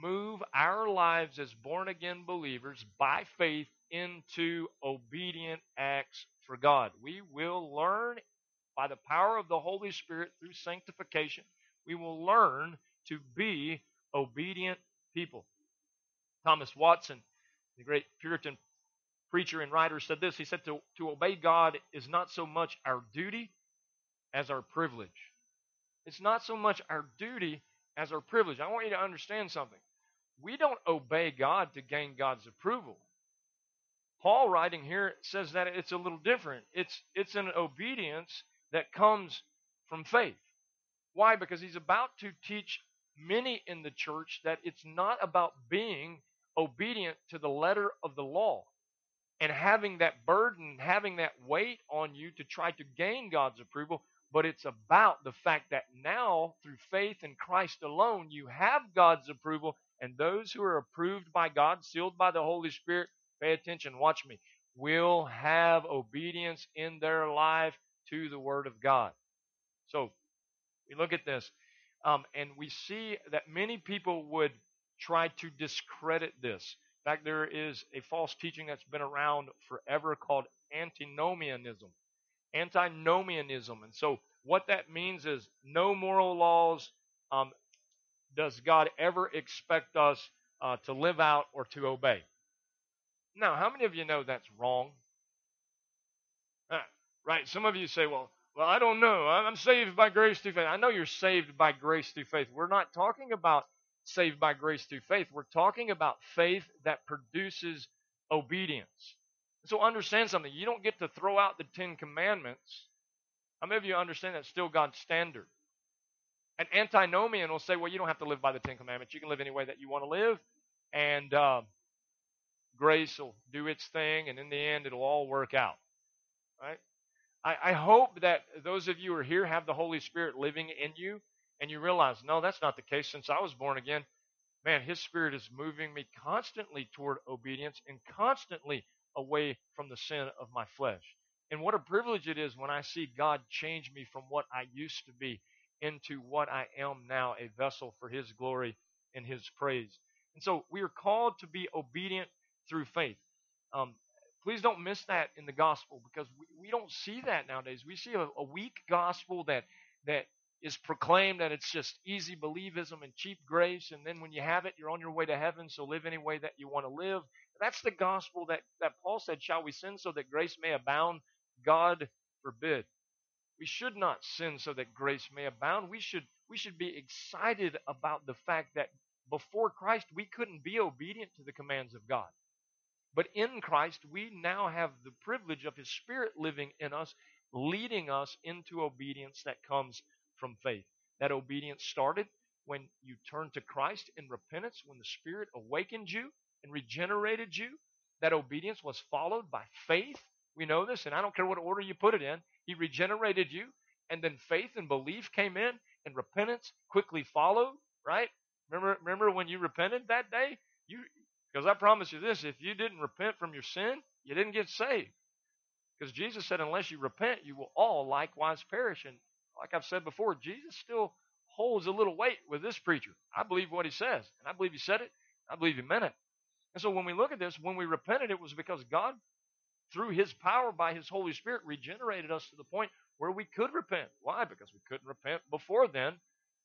move our lives as born again believers by faith into obedient acts for God. We will learn by the power of the Holy Spirit through sanctification, we will learn to be obedient people. Thomas Watson, the great Puritan preacher and writer, said this. He said, to, to obey God is not so much our duty as our privilege. It's not so much our duty as our privilege. I want you to understand something. We don't obey God to gain God's approval. Paul writing here says that it's a little different. It's it's an obedience that comes from faith. Why? Because he's about to teach many in the church that it's not about being obedient to the letter of the law and having that burden, having that weight on you to try to gain God's approval. But it's about the fact that now, through faith in Christ alone, you have God's approval, and those who are approved by God, sealed by the Holy Spirit, pay attention, watch me, will have obedience in their life to the Word of God. So, we look at this, um, and we see that many people would try to discredit this. In fact, there is a false teaching that's been around forever called antinomianism antinomianism. And so, what that means is no moral laws um, does God ever expect us uh, to live out or to obey. Now, how many of you know that's wrong? Uh, right? Some of you say, well, well, I don't know. I'm saved by grace through faith. I know you're saved by grace through faith. We're not talking about saved by grace through faith. We're talking about faith that produces obedience. So understand something. You don't get to throw out the Ten Commandments. How many of you understand that's still God's standard? An antinomian will say, well, you don't have to live by the Ten Commandments. You can live any way that you want to live, and uh, grace will do its thing, and in the end, it'll all work out. Right? I, I hope that those of you who are here have the Holy Spirit living in you, and you realize, no, that's not the case. Since I was born again, man, His Spirit is moving me constantly toward obedience and constantly away from the sin of my flesh. And what a privilege it is when I see God change me from what I used to be into what I am now, a vessel for His glory and His praise. And so we are called to be obedient through faith. Um, please don't miss that in the gospel because we, we don't see that nowadays. We see a, a weak gospel that that is proclaimed that it's just easy believism and cheap grace, and then when you have it, you're on your way to heaven, so live any way that you want to live. That's the gospel that, that Paul said, Shall we sin so that grace may abound? God forbid. We should not sin so that grace may abound. We should, we should be excited about the fact that before Christ, we couldn't be obedient to the commands of God. But in Christ, we now have the privilege of His Spirit living in us, leading us into obedience that comes from faith. That obedience started when you turned to Christ in repentance, when the Spirit awakened you and regenerated you. That obedience was followed by faith. We know this, and I don't care what order you put it in. He regenerated you, and then faith and belief came in, and repentance quickly followed, right? Remember, remember when you repented that day? You because I promise you this, if you didn't repent from your sin, you didn't get saved. Because Jesus said, unless you repent, you will all likewise perish. And like I've said before, Jesus still holds a little weight with this preacher. I believe what he says, and I believe he said it. I believe he meant it. And so when we look at this, when we repented, it was because God, through his power by his Holy Spirit, regenerated us to the point where we could repent. Why? Because we couldn't repent before then,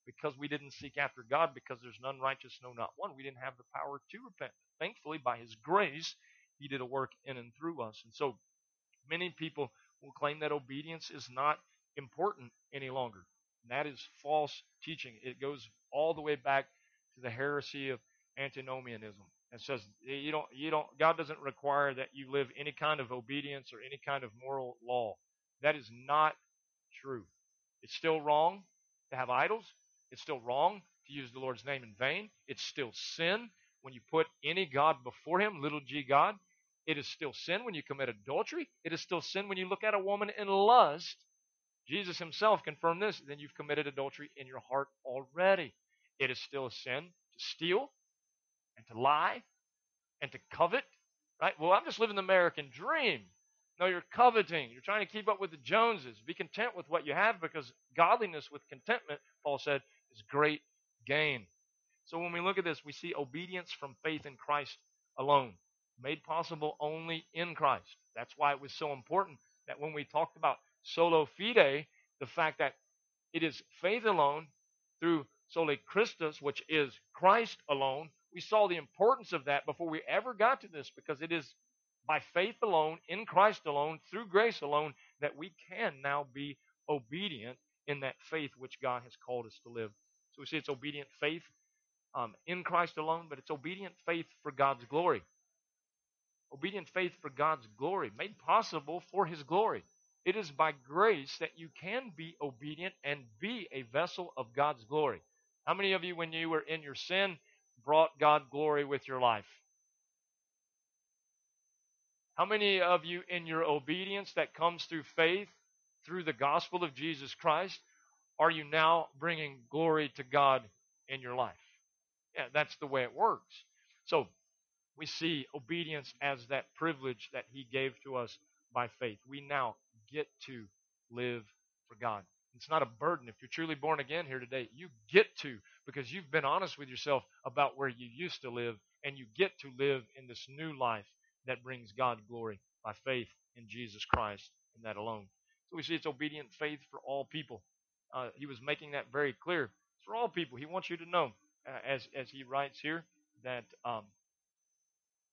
because we didn't seek after God, because there's none righteous, no, not one. We didn't have the power to repent. Thankfully, by his grace, he did a work in and through us. And so many people will claim that obedience is not important any longer. And that is false teaching. It goes all the way back to the heresy of antinomianism. It says you don't you don't God doesn't require that you live any kind of obedience or any kind of moral law. That is not true. It's still wrong to have idols. It's still wrong to use the Lord's name in vain. It's still sin when you put any God before him, little g God. It is still sin when you commit adultery. It is still sin when you look at a woman in lust. Jesus himself confirmed this. Then you've committed adultery in your heart already. It is still a sin to steal, and to lie and to covet, right? Well, I'm just living the American dream. No, you're coveting. You're trying to keep up with the Joneses. Be content with what you have because godliness with contentment, Paul said, is great gain. So when we look at this, we see obedience from faith in Christ alone, made possible only in Christ. That's why it was so important that when we talked about sola fide, the fact that it is faith alone through soli Christus, which is Christ alone, we saw the importance of that before we ever got to this because it is by faith alone, in Christ alone, through grace alone, that we can now be obedient in that faith which God has called us to live. So we see it's obedient faith um, in Christ alone, but it's obedient faith for God's glory. Obedient faith for God's glory, made possible for His glory. It is by grace that you can be obedient and be a vessel of God's glory. How many of you, when you were in your sin, brought God glory with your life? How many of you, in your obedience that comes through faith, through the gospel of Jesus Christ, are you now bringing glory to God in your life? Yeah, that's the way it works. So we see obedience as that privilege that He gave to us by faith. We now get to live for God. It's not a burden. If you're truly born again here today, you get to because you've been honest with yourself about where you used to live, and you get to live in this new life that brings God glory by faith in Jesus Christ and that alone. So we see it's obedient faith for all people. Uh, he was making that very clear. For all people. He wants you to know, uh, as as he writes here, that um,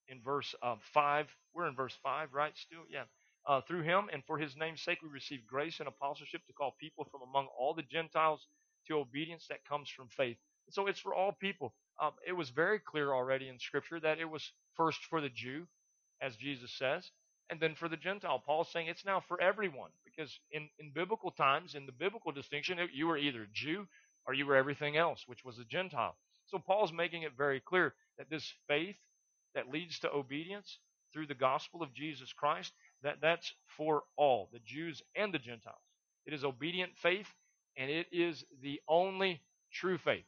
in verse uh, five, we're in verse five, right? Still, yeah. Uh, through him and for his name's sake, we receive grace and apostleship to call people from among all the Gentiles to obedience that comes from faith. And so it's for all people. Um, it was very clear already in Scripture that it was first for the Jew, as Jesus says, and then for the Gentile. Paul's saying it's now for everyone because in, in biblical times, in the biblical distinction, you were either Jew or you were everything else, which was a Gentile. So Paul's making it very clear that this faith that leads to obedience through the gospel of Jesus Christ, that that's for all, the Jews and the Gentiles. It is obedient faith, and it is the only true faith.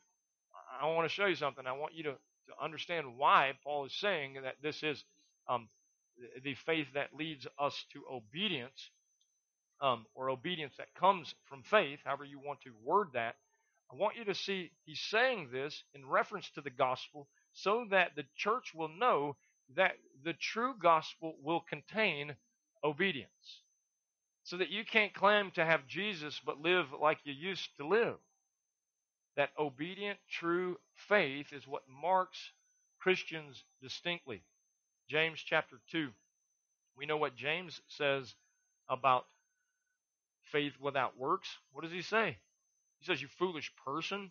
I want to show you something. I want you to, to understand why Paul is saying that this is um, the faith that leads us to obedience, um, or obedience that comes from faith, however you want to word that. I want you to see he's saying this in reference to the gospel so that the church will know that the true gospel will contain obedience. So that you can't claim to have Jesus but live like you used to live. That obedient, true faith is what marks Christians distinctly. James chapter 2. We know what James says about faith without works. What does he say? He says, You foolish person.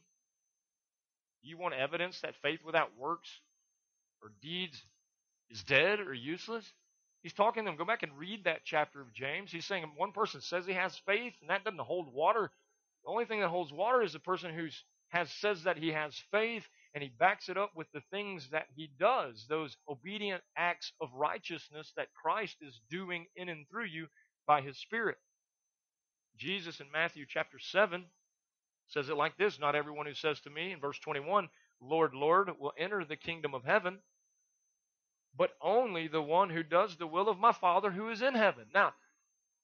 You want evidence that faith without works or deeds is dead or useless? He's talking to them. Go back and read that chapter of James. He's saying one person says he has faith, and that doesn't hold water. The only thing that holds water is the person who has says that he has faith, and he backs it up with the things that he does, those obedient acts of righteousness that Christ is doing in and through you by his Spirit. Jesus in Matthew chapter 7 says it like this Not everyone who says to me, in verse 21, Lord, Lord, will enter the kingdom of heaven, but only the one who does the will of my Father who is in heaven. Now,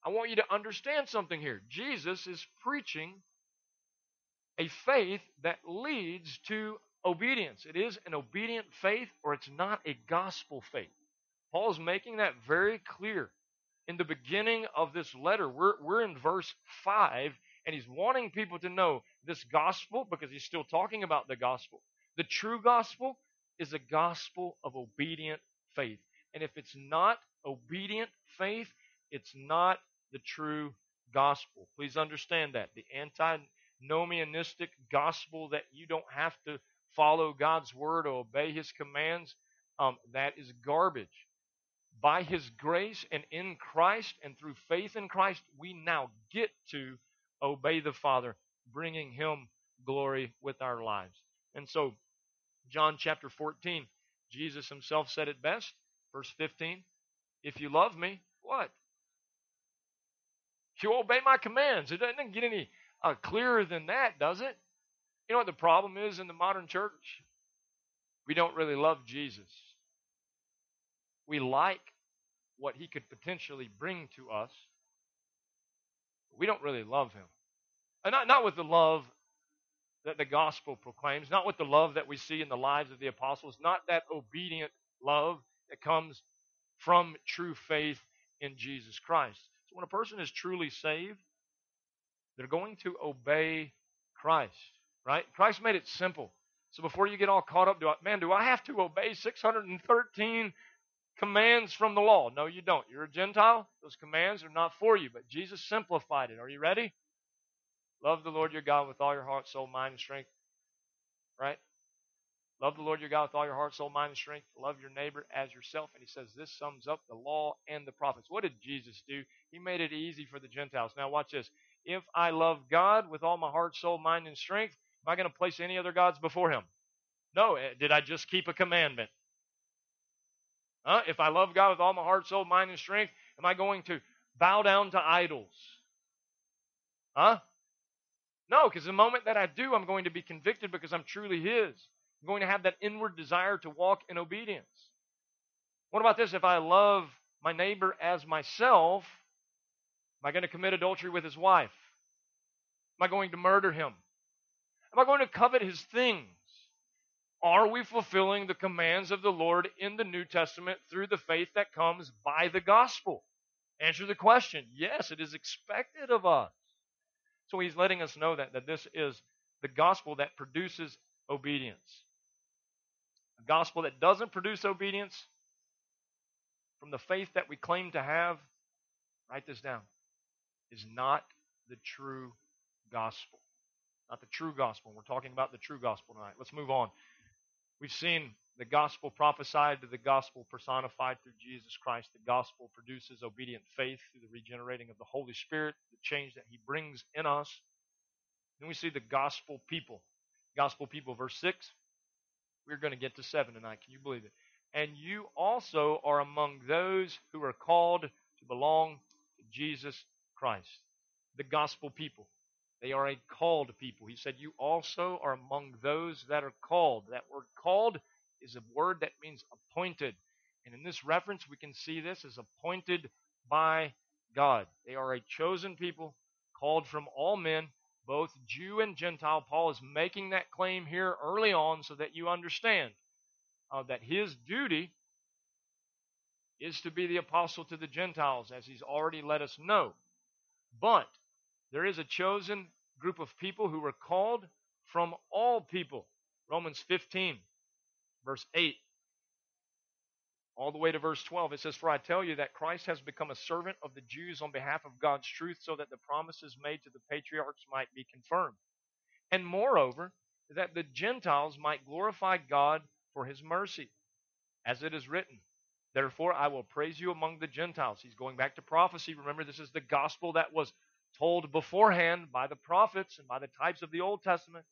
I want you to understand something here. Jesus is preaching a faith that leads to obedience. It is an obedient faith or it's not a gospel faith. Paul is making that very clear in the beginning of this letter. We're, we're in verse 5, and he's wanting people to know this gospel because he's still talking about the gospel. The true gospel is a gospel of obedient faith. And if it's not obedient faith, it's not the true gospel. Please understand that. The antinomianistic gospel that you don't have to follow God's word or obey his commands, um, that is garbage. By his grace and in Christ and through faith in Christ, we now get to obey the Father, bringing him glory with our lives. And so, John chapter 14, Jesus himself said it best. Verse 15 If you love me, what? You obey my commands. It doesn't get any uh, clearer than that, does it? You know what the problem is in the modern church? We don't really love Jesus. We like what he could potentially bring to us. We don't really love him. And not, not with the love that the gospel proclaims, not with the love that we see in the lives of the apostles, not that obedient love that comes from true faith in Jesus Christ. So when a person is truly saved, they're going to obey Christ, right? Christ made it simple. So before you get all caught up, do I, man, do I have to obey 613 commands from the law? No, you don't. You're a Gentile. Those commands are not for you, but Jesus simplified it. Are you ready? Love the Lord your God with all your heart, soul, mind, and strength. Right? Love the Lord your God with all your heart, soul, mind, and strength. Love your neighbor as yourself. And he says this sums up the law and the prophets. What did Jesus do? He made it easy for the Gentiles. Now, watch this. If I love God with all my heart, soul, mind, and strength, am I going to place any other gods before him? No. Eh, did I just keep a commandment? Huh? If I love God with all my heart, soul, mind, and strength, am I going to bow down to idols? Huh? No, because the moment that I do, I'm going to be convicted because I'm truly His. I'm going to have that inward desire to walk in obedience. What about this? If I love my neighbor as myself, am I going to commit adultery with his wife? Am I going to murder him? Am I going to covet his things? Are we fulfilling the commands of the Lord in the New Testament through the faith that comes by the gospel? Answer the question. Yes, it is expected of us. So he's letting us know that, that this is the gospel that produces obedience. A gospel that doesn't produce obedience from the faith that we claim to have, write this down, is not the true gospel. Not the true gospel. We're talking about the true gospel tonight. Let's move on. We've seen the gospel prophesied to the gospel personified through Jesus Christ. The gospel produces obedient faith through the regenerating of the Holy Spirit, the change that He brings in us. Then we see the gospel people. Gospel people, verse 6. We're going to get to 7 tonight. Can you believe it? And you also are among those who are called to belong to Jesus Christ. The gospel people. They are a called people. He said, You also are among those that are called. That word called is a word that means appointed. And in this reference, we can see this as appointed by God. They are a chosen people, called from all men, both Jew and Gentile. Paul is making that claim here early on so that you understand uh, that his duty is to be the apostle to the Gentiles, as he's already let us know. But there is a chosen group of people who were called from all people. Romans 15, verse 8, all the way to verse 12. It says, For I tell you that Christ has become a servant of the Jews on behalf of God's truth, so that the promises made to the patriarchs might be confirmed. And moreover, that the Gentiles might glorify God for his mercy. As it is written, Therefore I will praise you among the Gentiles. He's going back to prophecy. Remember, this is the gospel that was told beforehand by the prophets and by the types of the Old Testament.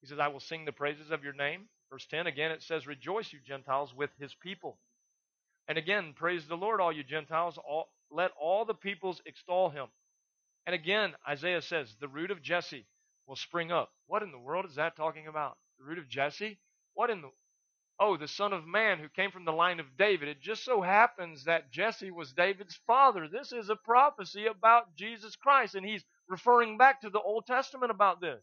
He says, I will sing the praises of your name. Verse 10, again, it says, Rejoice, you Gentiles, with his people. And again, praise the Lord, all you Gentiles. All, let all the peoples extol him. And again, Isaiah says, The root of Jesse will spring up. What in the world is that talking about? The root of Jesse? What in the Oh, the Son of Man who came from the line of David. It just so happens that Jesse was David's father. This is a prophecy about Jesus Christ, and he's referring back to the Old Testament about this.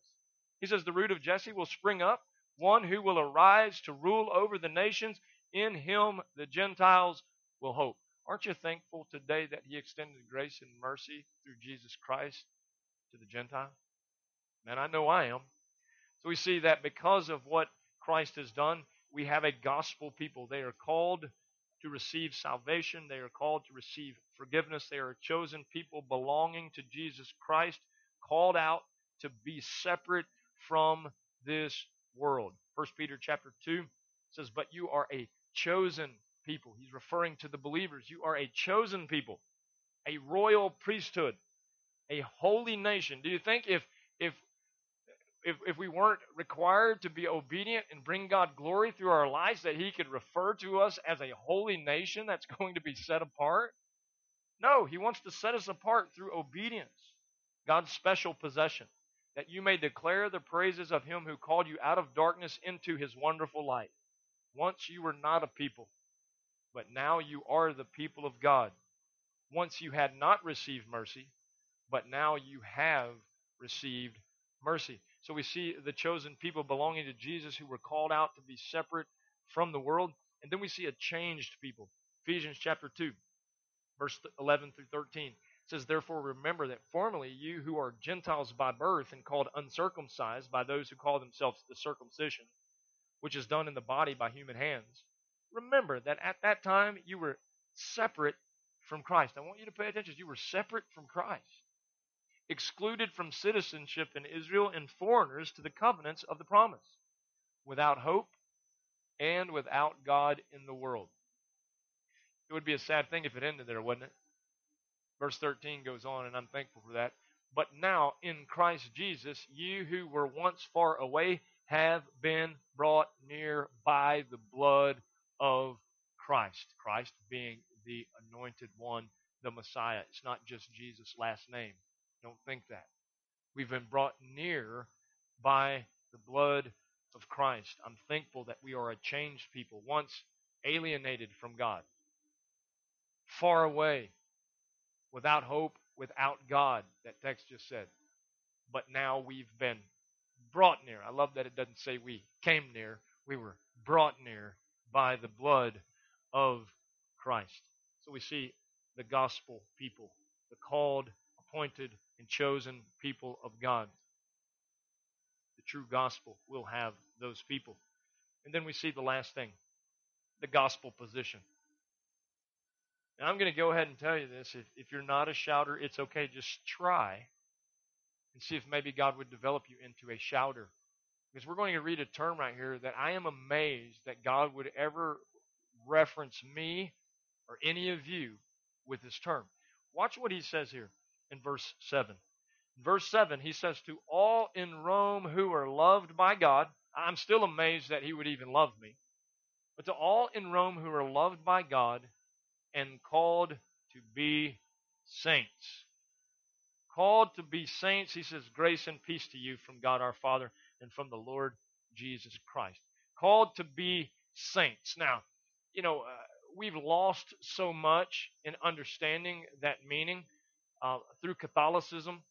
He says, The root of Jesse will spring up, one who will arise to rule over the nations. In him the Gentiles will hope. Aren't you thankful today that he extended grace and mercy through Jesus Christ to the Gentiles? Man, I know I am. So we see that because of what Christ has done, we have a gospel people. They are called to receive salvation. They are called to receive forgiveness. They are a chosen people belonging to Jesus Christ, called out to be separate from this world. First Peter chapter 2 says, But you are a chosen people. He's referring to the believers. You are a chosen people, a royal priesthood, a holy nation. Do you think if if if, if we weren't required to be obedient and bring God glory through our lives, that He could refer to us as a holy nation that's going to be set apart? No, He wants to set us apart through obedience, God's special possession, that you may declare the praises of Him who called you out of darkness into His wonderful light. Once you were not a people, but now you are the people of God. Once you had not received mercy, but now you have received mercy. So we see the chosen people belonging to Jesus who were called out to be separate from the world. And then we see a changed people. Ephesians chapter 2, verse 11 through 13 says, Therefore remember that formerly you who are Gentiles by birth and called uncircumcised by those who call themselves the circumcision, which is done in the body by human hands, remember that at that time you were separate from Christ. I want you to pay attention. You were separate from Christ excluded from citizenship in Israel and foreigners to the covenants of the promise, without hope and without God in the world. It would be a sad thing if it ended there, wouldn't it? Verse 13 goes on, and I'm thankful for that. But now in Christ Jesus, you who were once far away have been brought near by the blood of Christ. Christ being the anointed one, the Messiah. It's not just Jesus' last name. Don't think that. We've been brought near by the blood of Christ. I'm thankful that we are a changed people, once alienated from God, far away, without hope, without God, that text just said. But now we've been brought near. I love that it doesn't say we came near, we were brought near by the blood of Christ. So we see the gospel people, the called, appointed, and chosen people of God. The true gospel will have those people. And then we see the last thing the gospel position. And I'm going to go ahead and tell you this. If, if you're not a shouter, it's okay. Just try and see if maybe God would develop you into a shouter. Because we're going to read a term right here that I am amazed that God would ever reference me or any of you with this term. Watch what he says here in verse 7. In verse 7, he says, To all in Rome who are loved by God, I'm still amazed that he would even love me, but to all in Rome who are loved by God and called to be saints. Called to be saints, he says, Grace and peace to you from God our Father and from the Lord Jesus Christ. Called to be saints. Now, you know, uh, we've lost so much in understanding that meaning uh, through Catholicism,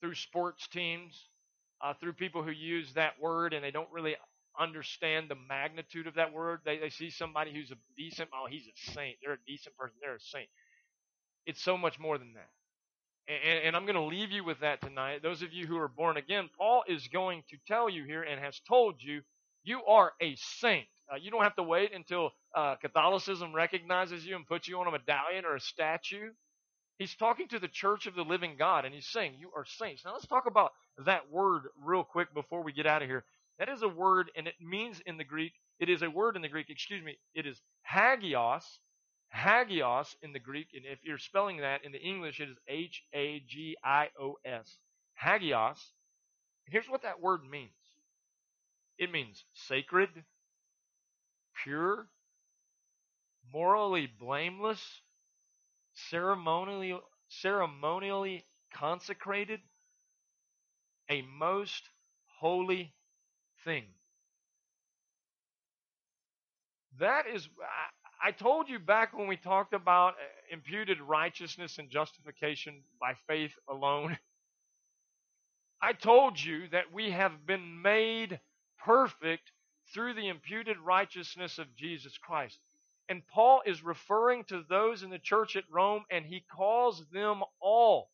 through sports teams, uh, through people who use that word and they don't really understand the magnitude of that word. They, they see somebody who's a decent, oh, he's a saint. They're a decent person. They're a saint. It's so much more than that. And, and, I'm going to leave you with that tonight. Those of you who are born again, Paul is going to tell you here and has told you, you are a saint. Uh, you don't have to wait until uh, Catholicism recognizes you and puts you on a medallion or a statue. He's talking to the church of the living God, and he's saying, You are saints. Now, let's talk about that word real quick before we get out of here. That is a word, and it means in the Greek, it is a word in the Greek, excuse me, it is hagios, hagios in the Greek, and if you're spelling that in the English, it is H A G I O S. Hagios. Here's what that word means it means sacred, pure, morally blameless, ceremonially, ceremonially consecrated, a most holy thing. That is, I told you back when we talked about uh, imputed righteousness and justification by faith alone. I told you that we have been made perfect through the imputed righteousness of Jesus Christ. And Paul is referring to those in the church at Rome, and he calls them all.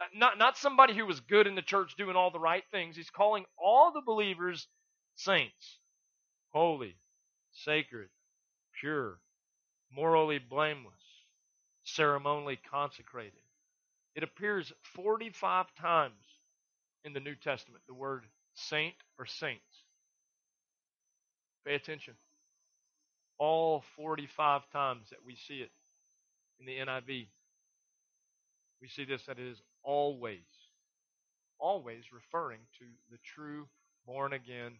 Uh, not, not somebody who was good in the church doing all the right things. He's calling all the believers saints, holy, sacred, pure, morally blameless, ceremonially consecrated. It appears 45 times in the New Testament, the word saint or saints. Pay attention. All 45 times that we see it in the NIV, we see this that it is always, always referring to the true born again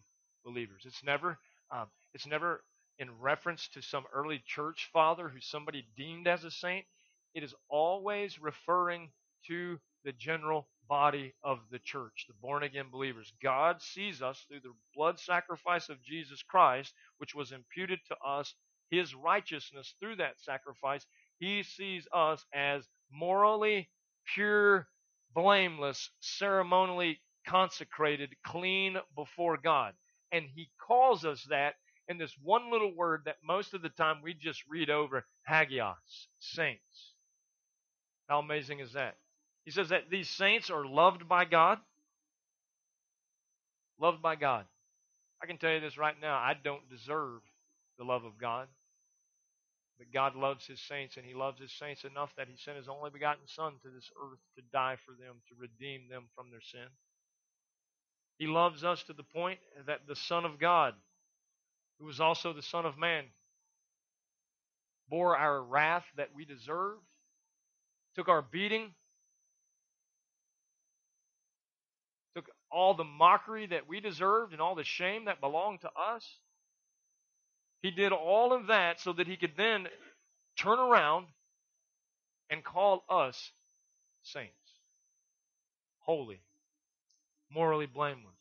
believers. It's never, um, it's never in reference to some early church father who somebody deemed as a saint. It is always referring to the general body of the church, the born again believers. God sees us through the blood sacrifice of Jesus Christ, which was imputed to us, his righteousness through that sacrifice. He sees us as morally pure, blameless, ceremonially consecrated, clean before God. And he calls us that in this one little word that most of the time we just read over hagios, saints. How amazing is that? He says that these saints are loved by God. Loved by God. I can tell you this right now I don't deserve the love of God. But God loves his saints, and he loves his saints enough that he sent his only begotten Son to this earth to die for them, to redeem them from their sin. He loves us to the point that the Son of God, who was also the Son of Man, bore our wrath that we deserved, took our beating, took all the mockery that we deserved and all the shame that belonged to us. He did all of that so that he could then turn around and call us saints, holy, morally blameless.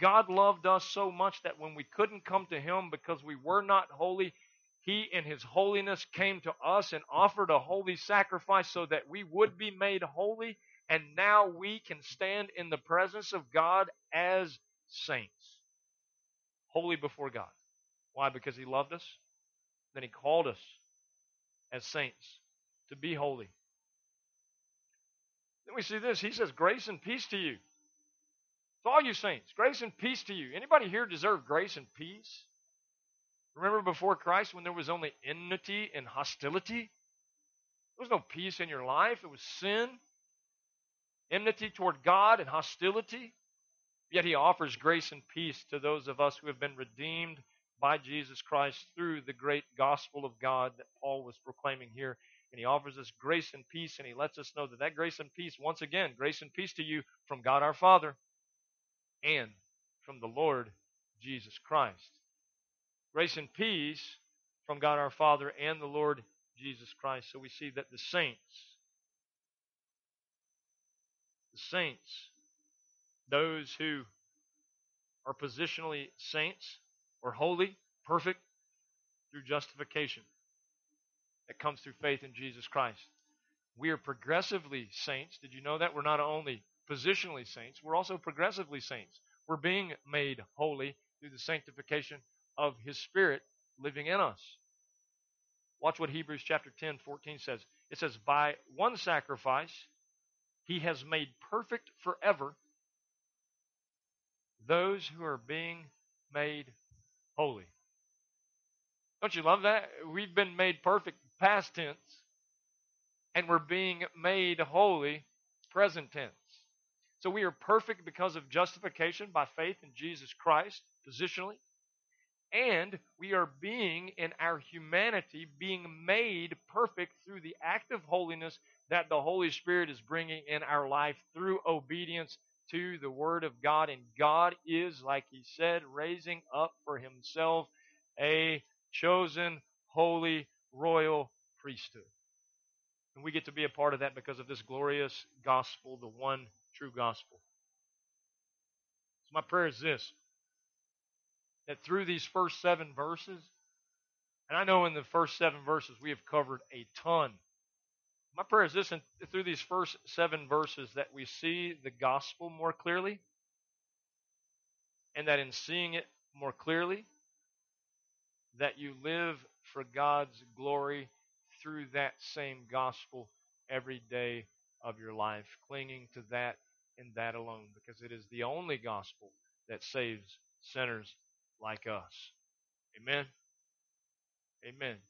God loved us so much that when we couldn't come to Him because we were not holy, He in His holiness came to us and offered a holy sacrifice so that we would be made holy, and now we can stand in the presence of God as saints, holy before God. Why? Because He loved us. Then He called us as saints to be holy. Then we see this. He says, Grace and peace to you. To all you saints, grace and peace to you. Anybody here deserve grace and peace? Remember before Christ when there was only enmity and hostility? There was no peace in your life. It was sin, enmity toward God, and hostility. Yet he offers grace and peace to those of us who have been redeemed by Jesus Christ through the great gospel of God that Paul was proclaiming here. And he offers us grace and peace, and he lets us know that that grace and peace, once again, grace and peace to you from God our Father and from the Lord Jesus Christ. Grace and peace from God our Father and the Lord Jesus Christ. So we see that the saints, the saints, those who are positionally saints or holy, perfect, through justification that comes through faith in Jesus Christ. We are progressively saints. Did you know that? We're not only positionally saints, we're also progressively saints. We're being made holy through the sanctification of His Spirit living in us. Watch what Hebrews chapter 10, 14 says. It says, By one sacrifice, He has made perfect forever those who are being made holy. Don't you love that? We've been made perfect past tense, and we're being made holy present tense. So we are perfect because of justification by faith in Jesus Christ, positionally. And we are being, in our humanity, being made perfect through the act of holiness that the Holy Spirit is bringing in our life through obedience to the Word of God. And God is, like He said, raising up for Himself a chosen, holy, royal priesthood. And we get to be a part of that because of this glorious gospel, the one true gospel. So my prayer is this that through these first seven verses, and I know in the first seven verses we have covered a ton. My prayer is this, and through these first seven verses, that we see the gospel more clearly, and that in seeing it more clearly, that you live for God's glory through that same gospel every day of your life, clinging to that and that alone, because it is the only gospel that saves sinners like us. Amen. Amen.